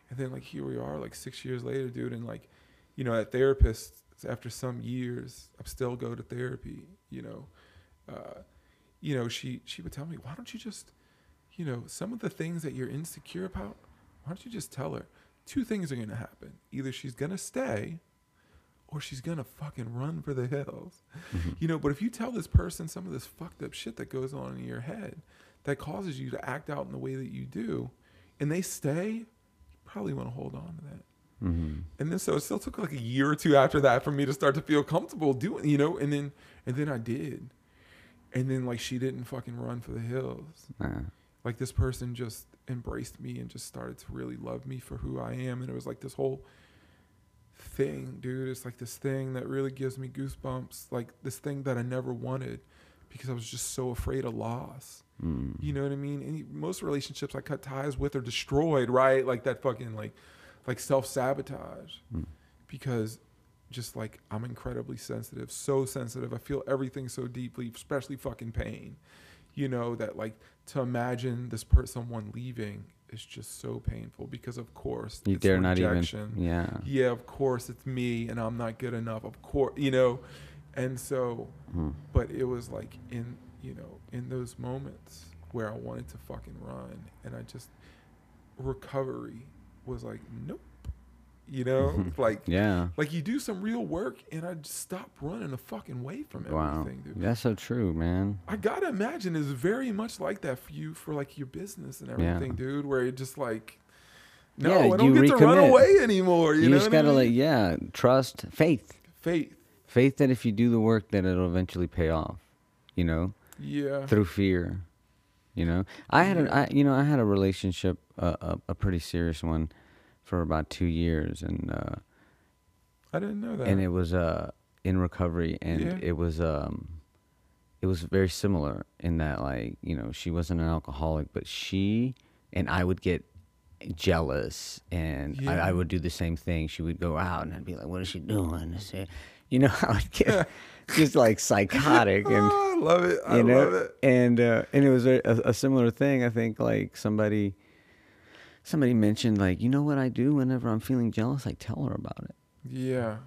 And then like here we are, like six years later, dude, and like, you know, at therapist after some years, I still go to therapy. You know, you know, she she would tell me, why don't you just, you know, some of the things that you're insecure about, why don't you just tell her? Two things are gonna happen: either she's gonna stay, or she's gonna fucking run for the hills. Mhm. You know, but if you tell this person some of this fucked up shit that goes on in your head that causes you to act out in the way that you do, and they stay, you probably want to hold on to that. hmm And then so it still took like a year or two after that for me to start to feel comfortable doing, you know, and then and then I did. And then like she didn't fucking run for the hills. Nah. Like this person just embraced me and just started to really love me for who I am and it was like this whole thing, dude. It's like this thing that really gives me goosebumps, like this thing that I never wanted because I was just so afraid of loss. Mm. You know what I mean? Any, most relationships I cut ties with are destroyed, right? Like that fucking like like self sabotage. Mm. Because just like I'm incredibly sensitive, so sensitive. I feel everything so deeply, especially fucking pain. You know that like to imagine this person someone leaving is just so painful because of course You it's dare rejection. not even. Yeah. Yeah, of course it's me and I'm not good enough. Of course, you know. And so Mm. but it was like in you know in those moments where I wanted to fucking run and I just recovery was like nope you know like Yeah. like you do some real work and I just stop running the fucking away from Wow. everything dude That's so true, man. I gotta imagine it's very much like that for you for like your business and Yeah. everything dude where you're just like no Yeah, I don't you get to run away anymore you, You, know just what I gotta like, mean? yeah, trust, faith, faith faith that if you do the work, that it'll eventually pay off. You know, yeah through fear. You know, I had a, I, you know, I had a relationship, uh, a, a pretty serious one, for about two years, and uh, I didn't know that and it was uh in recovery, and Yeah. it was um, it was very similar in that like you know she wasn't an alcoholic, but she and I would get jealous, and I, Yeah. I would do the same thing. She would go out, and I'd be like, "What is she doing?" I say, you know, I would get just like psychotic and Oh, I love it I you know, love it and uh, and it was a, a similar thing. I think like somebody somebody mentioned like you know what I do whenever I'm feeling jealous, I tell her about it, yeah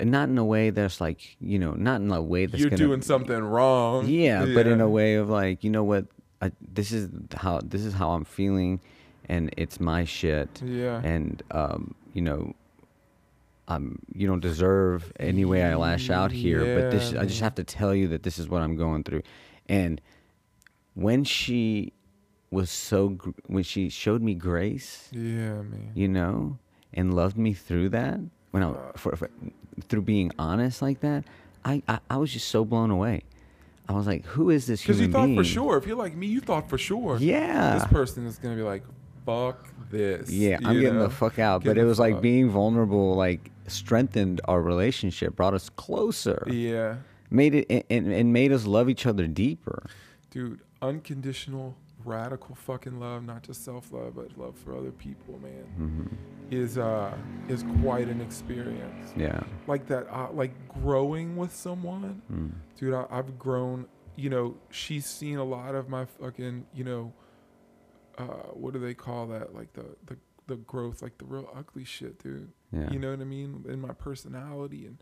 and not in a way that's like you know, not in a way that's you're gonna, doing something wrong. Yeah, but in a way of like you know what, I, this is how this is how I'm feeling, and it's my shit, Yeah. and um, you know. Um, you don't deserve any way I lash out here, but this I just have to tell you that this is what I'm going through. And when she was so gr- when she showed me grace, yeah, man. you know, and loved me through that, when I for, for, through being honest like that, I, I I was just so blown away. I was like, who is this Because human you thought being? for sure, if you're like me, you thought for sure. Yeah. This person is gonna be like, "Fuck this." Yeah, I'm you getting know? the fuck out. Get but it was like being vulnerable, like strengthened our relationship, brought us closer, Yeah, made it and, and made us love each other deeper. dude. Unconditional, radical fucking love, not just self love, but love for other people, man, hmm is uh is quite an experience. Yeah. Like that, uh, like growing with someone. Mm. dude I, i've grown you know she's seen a lot of my fucking you know uh what do they call that like the the, the growth like the real ugly shit dude Yeah. you know what i mean in my personality and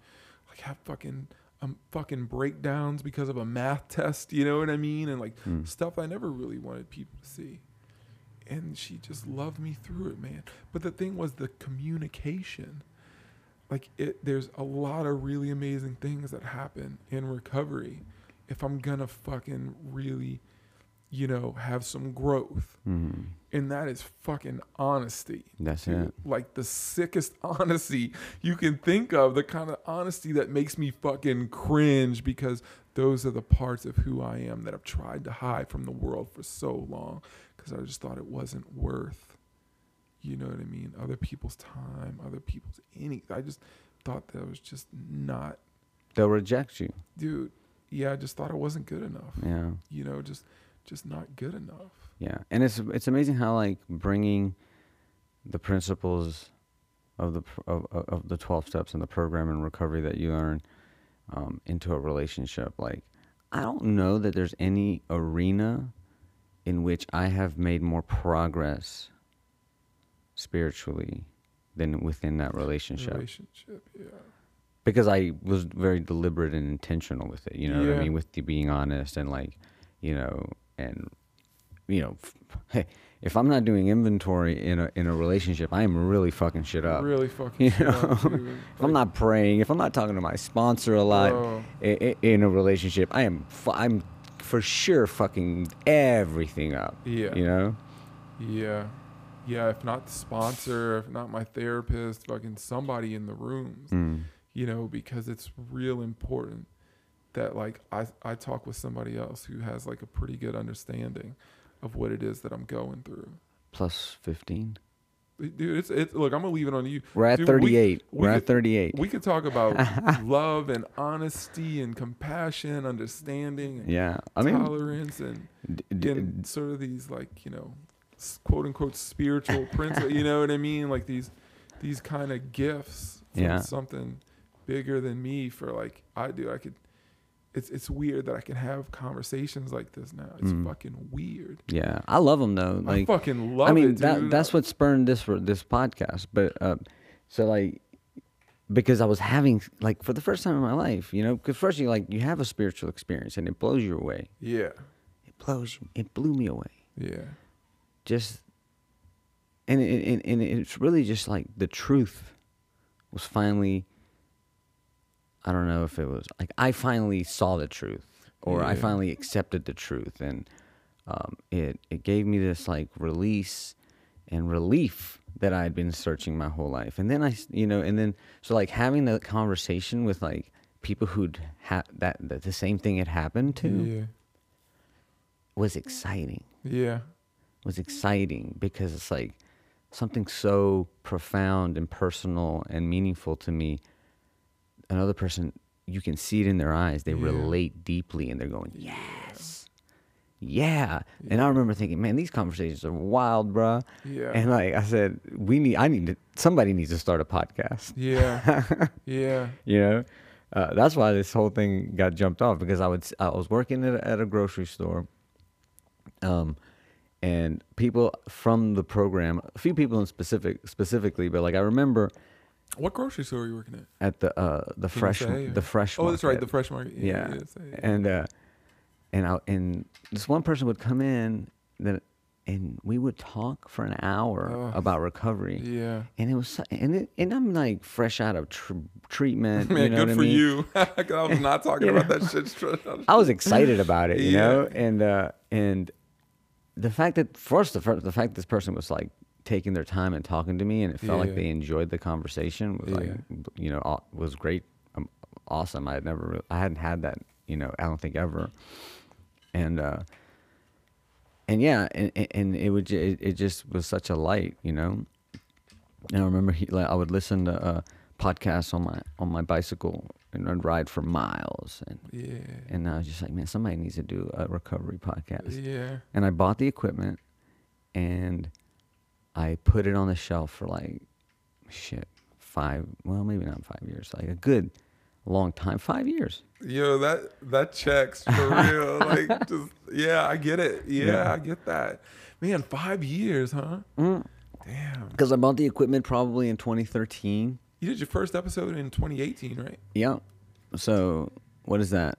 like have fucking um fucking breakdowns because of a math test you know what i mean? And like Mm. stuff i never really wanted people to see. And she just loved me through it man. But the thing was the communication. Like it there's a lot of really amazing things that happen in recovery if i'm gonna fucking really you know have some growth. Mhm. And that is fucking honesty That's dude. it. like the sickest honesty you can think of the kind of honesty that makes me fucking cringe because those are the parts of who i am that i've tried to hide from the world for so long because i just thought it wasn't worth you know what i mean other people's time other people's any i just thought that was just not They'll reject you. dude yeah i just thought i wasn't good enough Yeah. you know just just not good enough. Yeah, and it's it's amazing how like bringing the principles of the of, of the twelve steps and the program and recovery that you learn um, into a relationship. Like, I don't know that there's any arena in which I have made more progress spiritually than within that relationship Relationship, yeah. because I was very deliberate and intentional with it. You know what I mean? With the being honest and like, you know, and you know, hey, if I'm not doing inventory in a in a relationship, I am really fucking shit up. Really fucking You shit up, know? dude. If I'm not praying, if I'm not talking to my sponsor a lot Bro. i- i- in a relationship, I am fu- I'm for sure fucking everything up. Yeah. You know? Yeah. Yeah, if not the sponsor, if not my therapist, fucking somebody in the rooms. Mm. You know, because it's real important that like I I talk with somebody else who has like a pretty good understanding of what it is that I'm going through. Plus 15. Dude, it's it's look, I'm gonna leave it on you. We're at Dude, 38. we We, are at 38. We could talk about love and honesty and compassion, understanding and yeah. I mean, tolerance and d- d- and sort of these like you know quote unquote spiritual principles you know what i mean like these these kind of gifts from Yeah. something bigger than me for like i do i could it's it's weird that i can have conversations like this now it's Mm. fucking weird yeah. I love them though. i Like fucking love I mean, it that that's what spurned this for this podcast. But uh, so like, because I was having like for the first time in my life, you know, because first you like you have a spiritual experience and it blows you away. yeah It blows you. It blew me away. yeah Just and it, and and it's really just like the truth was finally. I don't know if it was like I finally saw the truth, or I finally accepted the truth, and um, it it gave me this like release and relief that I had been searching my whole life. And then I you know, and then so like having the conversation with like people who'd had that, that the same thing had happened to yeah was exciting. yeah Was exciting because it's like something so profound and personal and meaningful to me. Another person, you can see it in their eyes. They Yeah. relate deeply and they're going, yes. Yeah. And I remember thinking, man, these conversations are wild, bruh. yeah And like I said, we need, I need to, somebody needs to start a podcast. yeah yeah You know, uh, that's why this whole thing got jumped off because I would, I was working at a, at a grocery store, um, and people from the program, a few people in specific, specifically, but like I remember what grocery store are you working at at the uh the fresh, say, the fresh. oh that's right the fresh market yeah, yeah, and uh, and I and this one person would come in that, and we would talk for an hour Ugh. about recovery. yeah And it was, and it, and I'm like fresh out of tr- treatment. Man, you know good for I mean? you. 'Cause I was not talking about that shit. I was excited about it, you know, and uh, and the fact that first the first, the fact this person was like taking their time and talking to me, and it felt like Yeah. they enjoyed the conversation was like you know aw- was great, um, awesome. I had never, I hadn't had that, you know, I don't think ever, and uh, and yeah, and, and- it would it, it just was such a light, you know. And I remember he, like, I would listen to uh, podcasts on my on my bicycle and I'd ride for miles, and Yeah. and I was just like, man, somebody needs to do a recovery podcast. Yeah. And I bought the equipment and I put it on the shelf for like, shit, five, well, maybe not five years, like a good long time, five years. Yo, that that checks for real. like, just yeah, I get it. Yeah, Yeah. I get that. Man, five years, huh? Mm. Damn. Because I bought the equipment probably in 2013. You did your first episode in 2018, right? Yeah. So what is that?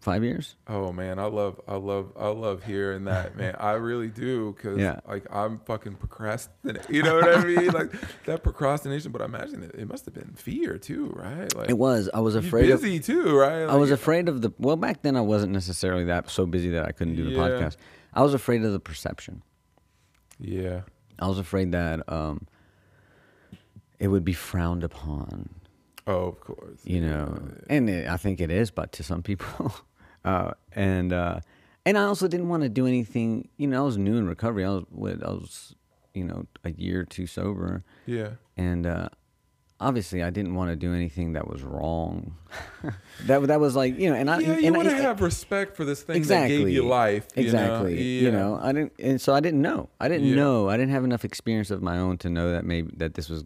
Five years? Oh man, I love, I love, I love hearing that, man. I really do, cause Yeah. like I'm fucking procrastinating. You know what I mean? Like that procrastination. But I imagine it, it must have been fear too, right? Like It was. I was afraid of. busy too, right? I was afraid of the. Well, back then I wasn't necessarily that so busy that I couldn't do the Yeah. podcast. I was afraid of the perception. Yeah. I was afraid that um, it would be frowned upon, Oh, of course. you know, and it, I think it is, but to some people, uh, and uh, and I also didn't want to do anything. You know, I was new in recovery. I was what I was, you know, a year or two sober, Yeah. and uh, obviously I didn't want to do anything that was wrong. that that was like you know, and I yeah, you want to have respect for this thing exactly that gave you life. you know? Exactly. You know, I didn't, and so I didn't know. I didn't Yeah. know. I didn't have enough experience of my own to know that maybe that this was,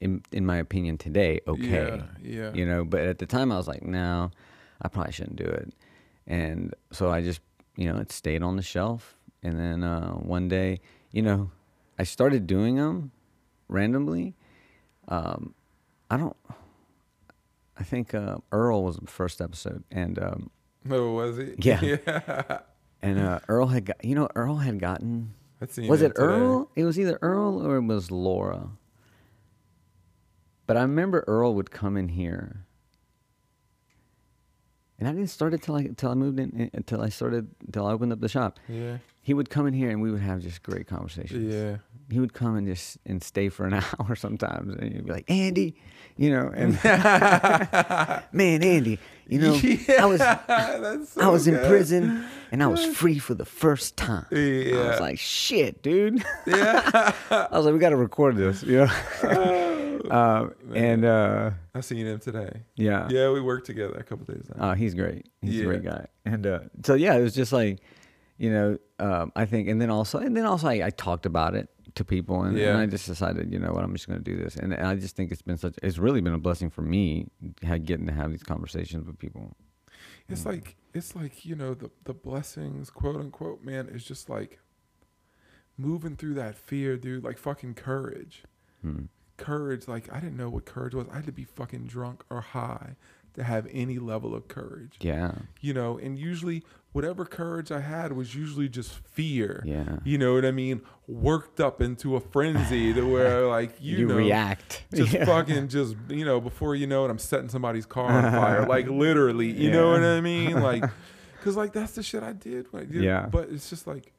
in in my opinion, today okay. Yeah, yeah. You know, but at the time I was like, no, I probably shouldn't do it, and so I just, you know, it stayed on the shelf, and then uh, one day, you know, I started doing them randomly. Um, I don't. I think uh, Earl was the first episode, and um, Oh, was he? Yeah. yeah. and uh, Earl had got, you know, Earl had gotten. Was it today. Earl? It was either Earl or it was Laura. But I remember Earl would come in here, and I didn't start it till I till I moved in until I started until I opened up the shop. Yeah. He would come in here and we would have just great conversations. Yeah. He would come and just and stay for an hour sometimes, and you'd be like, Andy, you know, and man, Andy, you know, I was so I was in prison and I was free for the first time. Yeah. I was like, shit, dude. Yeah. I was like, we got to record this, you know. Uh, um, and uh, I seen him today. yeah, Yeah, we worked together a couple days now. uh, he's great. He's Yeah. a great guy. And uh, so yeah, it was just like, you know, um, I think, and then also, and then also, I, I talked about it to people, and, Yeah. and I just decided, you know what, I'm just going to do this, and, and I just think it's been such, it's really been a blessing for me, getting to have these conversations with people. It's like it's like you know the the blessings, quote unquote, man, is just like moving through that fear, dude. Like fucking courage, Hmm. Courage. Like I didn't know what courage was. I had to be fucking drunk or high to have any level of courage. Yeah, You know, and usually whatever courage I had was usually just fear. yeah. You know what I mean? Worked up into a frenzy to where like you, You know, react. just Yeah. fucking just you know before you know it i'm setting somebody's car on fire like literally you know what i mean like because like that's the shit i did I did, Yeah. but it's just like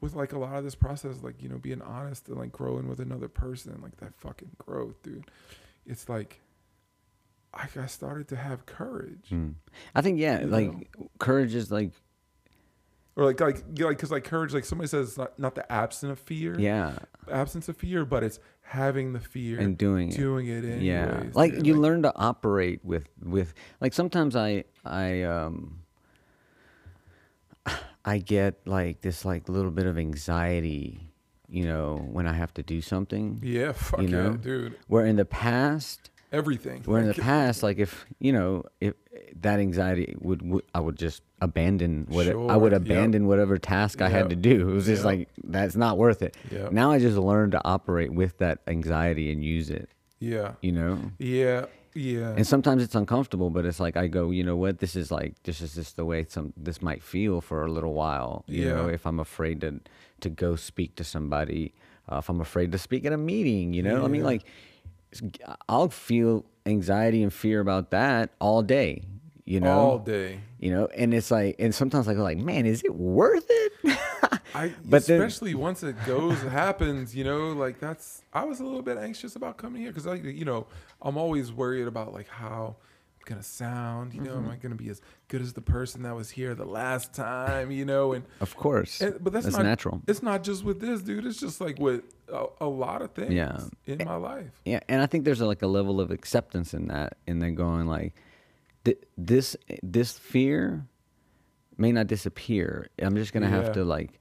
with like a lot of this process like you know being honest and like growing with another person like that fucking growth dude it's like i, I started to have courage Mm. I think yeah, You like know? courage is like or like like you know, like because like courage like somebody says it's not, not the absence of fear yeah, absence of fear but it's having the fear and doing it. doing it anyways, yeah, like dude. you learn to operate with with like sometimes I I um I get like this like little bit of anxiety, you know, when I have to do something. yeah fuck you yeah dude Where in the past, everything where in the past, like if you know, if that anxiety would, would I would just abandon what I Sure, would yep. abandon whatever task I had to do. It was just Yep. like that's not worth it. Yep. Now I just learned to operate with that anxiety and use it. Yeah. You know, Yeah. Yeah. and sometimes it's uncomfortable, but it's like I go, you know what? This is like this is just the way some this might feel for a little while. You know, Yeah. if I'm afraid to to go speak to somebody, uh, if I'm afraid to speak at a meeting, you know, I mean, like I'll feel anxiety and fear about that all day. You know, all day. you know, and it's like, and sometimes I go like, man, is it worth it? I But then- especially once it goes happens, you know, like that's I was a little bit anxious about coming here because I you know, I'm always worried about like how I'm gonna sound, you know, Mm-hmm. am I gonna be as good as the person that was here the last time, you know, and, of course, and but that's, that's not natural. It's not just with this dude, it's just like with a, a lot of things Yeah. in my life. Yeah, and I think there's a, like a level of acceptance in that, and then going like, th- this this fear may not disappear. I'm just gonna Yeah. have to like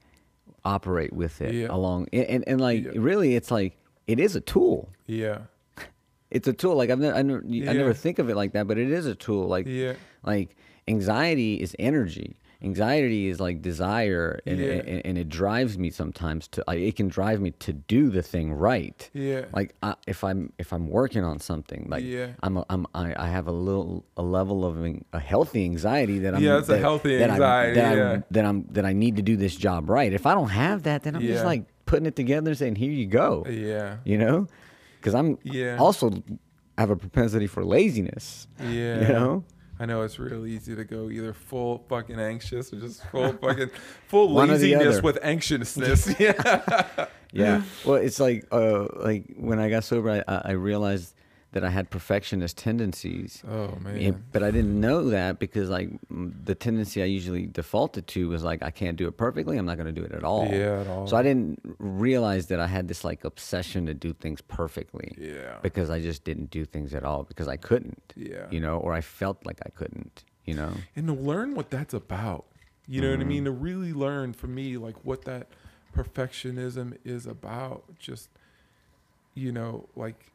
operate with it Yeah. along, and, and and like Yeah. really, it's like it is a tool. Yeah. It's a tool. Like I've never, I never, I never think of it like that, but it is a tool. Like Yeah. like anxiety is energy. Anxiety is like desire, and, Yeah. and, and it drives me sometimes to. It can drive me to do the thing right. Yeah. Like I, if I'm if I'm working on something, like Yeah. I'm, a, I'm I, I have a little a level of a healthy anxiety that I'm. Yeah, it's a healthy that anxiety, I, that, yeah. I, that I'm that I need to do this job right. If I don't have that, then I'm just like putting it together and saying, "Here you go." Yeah. You know, because I'm Yeah. also have a propensity for laziness. Yeah. You know. I know it's real easy to go either full fucking anxious or just full fucking full One or the laziness with anxiousness. yeah. Yeah. Well, it's like uh like when I got sober, I I realized that I had perfectionist tendencies. Oh man. Yeah, but I didn't know that because like the tendency I usually defaulted to was like I can't do it perfectly. I'm not going to do it at all. Yeah, at all. So I didn't realize that I had this like obsession to do things perfectly. Yeah. Because I just didn't do things at all because I couldn't. Yeah. You know, or I felt like I couldn't. You know. and to learn what that's about. You know what I Mm-hmm. mean? To really learn for me, like what that perfectionism is about. Just, you know, like,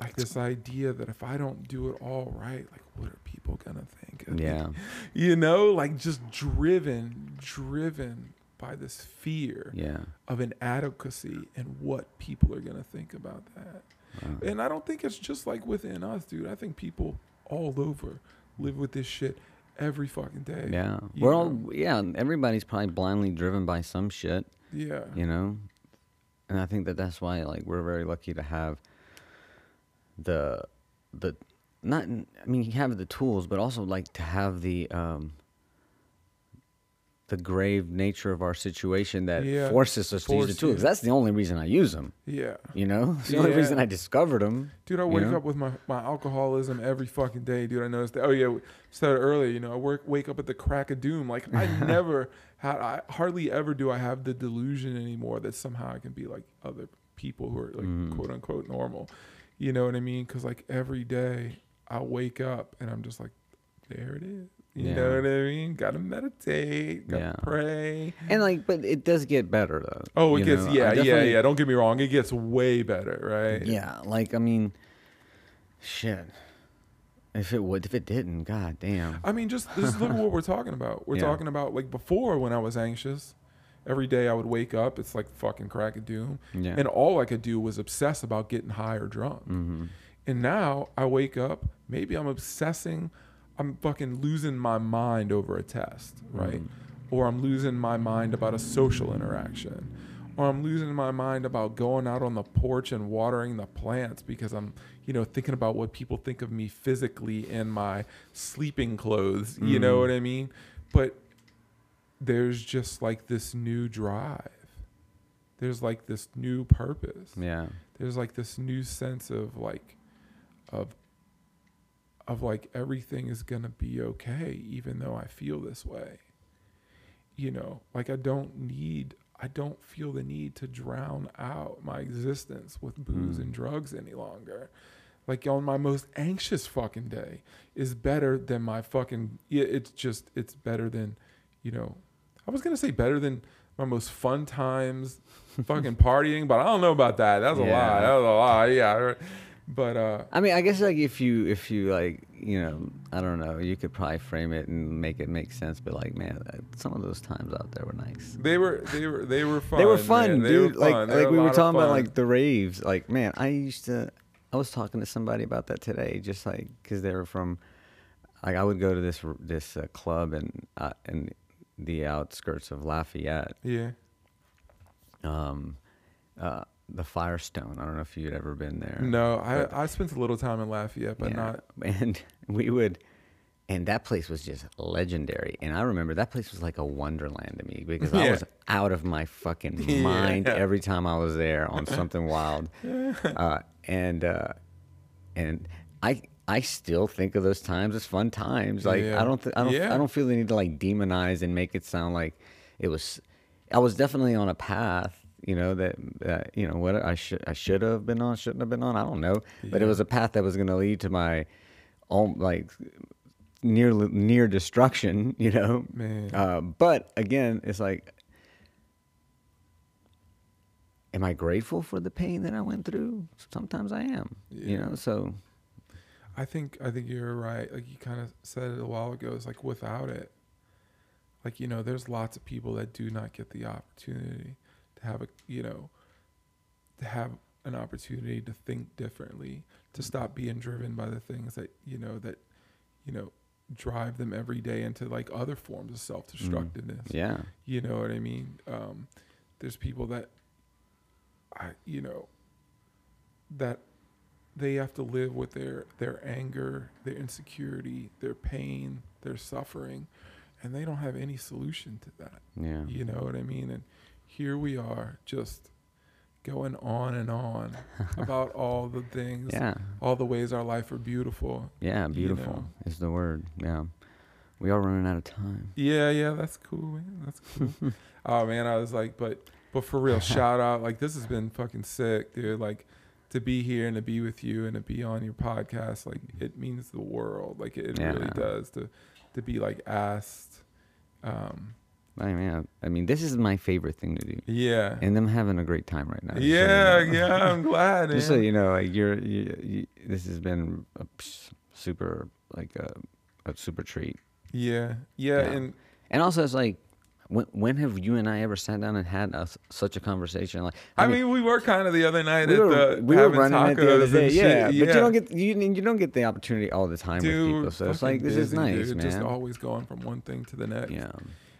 like this idea that if I don't do it all right, like what are people gonna think? of me? Yeah. You know, like just driven, driven by this fear Yeah. of inadequacy and what people are gonna think about that. Wow. And I don't think it's just like within us, dude. I think people all over live with this shit every fucking day. Yeah. We're all yeah. Everybody's probably blindly driven by some shit. Yeah. you know and i think that that's why like we're very lucky to have the the not i mean you have the tools but also like to have the um the grave nature of our situation that Yeah, forces us to use the tools that's the only reason i use them Yeah. you know it's the only reason i discovered them Dude, I wake know? up with my, my alcoholism every fucking day, dude. I noticed that. Oh, yeah. we Said earlier, you know, I work, wake up at the crack of doom. Like, I never had, I hardly ever do I have the delusion anymore that somehow I can be like other people who are like Mm. quote unquote normal. You know what I mean? Because like every day I wake up and I'm just like, there it is. You Yeah. know what I mean? Gotta meditate, gotta Yeah. pray. and like but it does get better though Oh, it gets, know? Yeah, yeah, yeah. Don't get me wrong. It gets way better, right? yeah like i mean shit if it would if it didn't god damn I mean, just this is literally what we're talking about. We're Yeah. talking about like before when I was anxious. Every day I would wake up, it's like fucking crack of doom, yeah and all I could do was obsess about getting high or drunk. mm-hmm. And now I wake up, maybe I'm obsessing, I'm fucking losing my mind over a test, right? Mhm. Or I'm losing my mind about a social interaction. Or I'm losing my mind about going out on the porch and watering the plants because I'm, you know, thinking about what people think of me physically in my sleeping clothes. You know Mhm. what I mean? But there's just like this new drive. There's like this new purpose yeah there's like this new sense of like of of like everything is going to be okay even though I feel this way. You know, like I don't need I don't feel the need to drown out my existence with booze Mm. and drugs any longer. Like on my most anxious fucking day is better than my fucking yeah, it's just it's better than, you know, I was going to say better than my most fun times fucking partying, but I don't know about that. That's a lie. That was a lie. Yeah. But uh I mean, I guess like if you if you like you know I don't know you could probably frame it and make it make sense, but like man, uh, some of those times out there were nice. they were they were they were fun. they were fun, man. Dude. were like fun. Like we were talking about like the raves. Like man, I used to. I was talking to somebody about that today, just like because they were from. Like I would go to this this uh, club and uh, in the outskirts of Lafayette. yeah. Um, uh, the Firestone. I don't know if you'd ever been there. No, but- I I spent a little time in Lafayette, but Yeah. not And we would, and that place was just legendary. And I remember that place was like a wonderland to me because I was out of my fucking Yeah. mind every time I was there on something wild. Uh, and uh, and I I still think of those times as fun times. Like Yeah. I don't th- I don't Yeah. I don't feel the need to like demonize and make it sound like it was. I was definitely on a path. You know that, that you know what I should I should have been on, shouldn't have been on. I don't know, but it was a path that was going to lead to my, own like, near near destruction. You know, uh, but again, it's like, am I grateful for the pain that I went through? Sometimes I am. You know, so I think I think you're right. Like you kind of said it a while ago. It's like without it, like you know, there's lots of people that do not get the opportunity to have a you know, to have an opportunity to think differently, to stop being driven by the things that you know that, you know, drive them every day into like other forms of self destructiveness. yeah, You know what I mean? Um, there's people that I, you know, that they have to live with their their anger, their insecurity, their pain, their suffering, and they don't have any solution to that. yeah, You know what I mean? And here we are, just going on and on about all the things, Yeah. all the ways our life are beautiful. Yeah. you Beautiful know. is the word. Yeah. We are running out of time. Yeah, yeah, that's cool, man. That's cool. oh man, I was like, but but for real, shout out. Like this has been fucking sick, dude. Like to be here and to be with you and to be on your podcast, like it means the world. Like it really does to to be like asked. Um, I mean, I mean, this is my favorite thing to do, yeah. and I'm having a great time right now. just so you yeah, know. yeah, I'm glad. just so you know, like you're, you, you, this has been a super, like a, a super treat. Yeah, yeah, Yeah. and And also, it's like, when, when have you and I ever sat down and had a such a conversation? Like, I mean, we were kind of the other night we at were, the we were running it the other tacos day, and yeah. But you don't get you you don't get the opportunity all the time Dude, with people. So it's like this is nice, dude, man. Just always going from one thing to the next. yeah,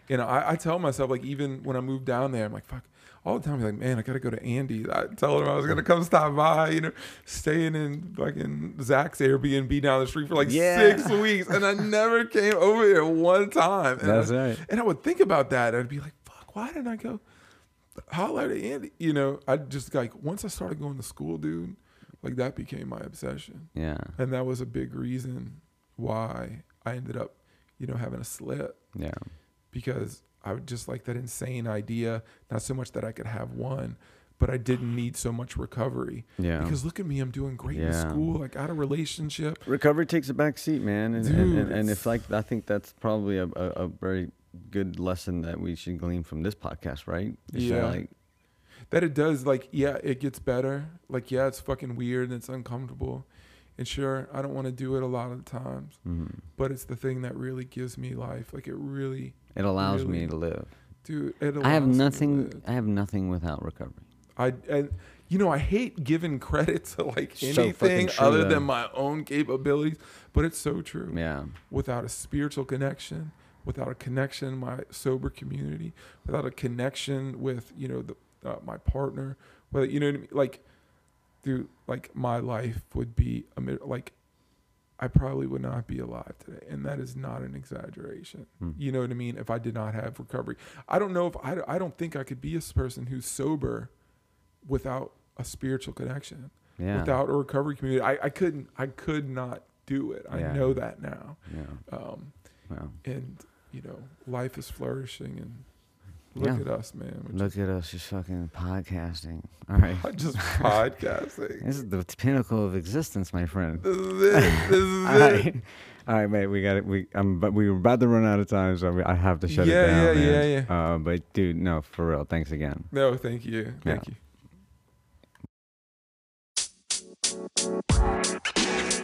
You know, I, I tell myself like even when I moved down there, I'm like, fuck. All the time, I'm like, man, I gotta go to Andy. I told him I was gonna come stop by, you know, staying in fucking Zach's Airbnb down the street for like Yeah. six weeks, and I never came over here one time. And that's I, right. And I would think about that, I'd be like, fuck, why didn't I go holler at Andy? You know, I just like once I started going to school, dude, like that became my obsession. Yeah, And that was a big reason why I ended up, you know, having a slip yeah, because I would just like that insane idea. Not so much that I could have one, but I didn't need so much recovery. yeah. Because look at me, I'm doing great in school, like out of relationship. recovery takes a back seat, man, and and, Dude, and, and it's- if like I think that's probably a, a, a very good lesson that we should glean from this podcast, right? Yeah. like That it does, like, yeah, it gets better. Like, yeah, it's fucking weird and it's uncomfortable. And sure, I don't want to do it a lot of the times, mhm. but it's the thing that really gives me life. Like, it really, it allows Really? me to live. dude, it I have allows me to nothing. I have nothing without recovery. I and you know I hate giving credit to like So anything true, other though. than my own capabilities, but it's so true. Yeah, Without a spiritual connection, without a connection my sober community, without a connection with you know the uh, my partner, whether you know what I mean, like, dude, like my life would be a like. I probably would not be alive today, and that is not an exaggeration. Hmm. You know what I mean? If I did not have recovery, I don't know if I, I don't think I could be a person who's sober without a spiritual connection, yeah, without a recovery community. I, I couldn't, I could not do it. I Yeah. know that now. yeah. Um, Well, and you know, life is flourishing, and look Yeah. at us, man. We're look at us just fucking podcasting. All right, just, just podcasting. this is the pinnacle of existence, my friend. This is it. This is All it. right, all right, mate. We got it. We um, but we were about to run out of time, so we, I have to shut Yeah, it down. yeah, man. yeah, Uh, but dude, no, for real. Thanks again. No, thank you, thank Yeah. you.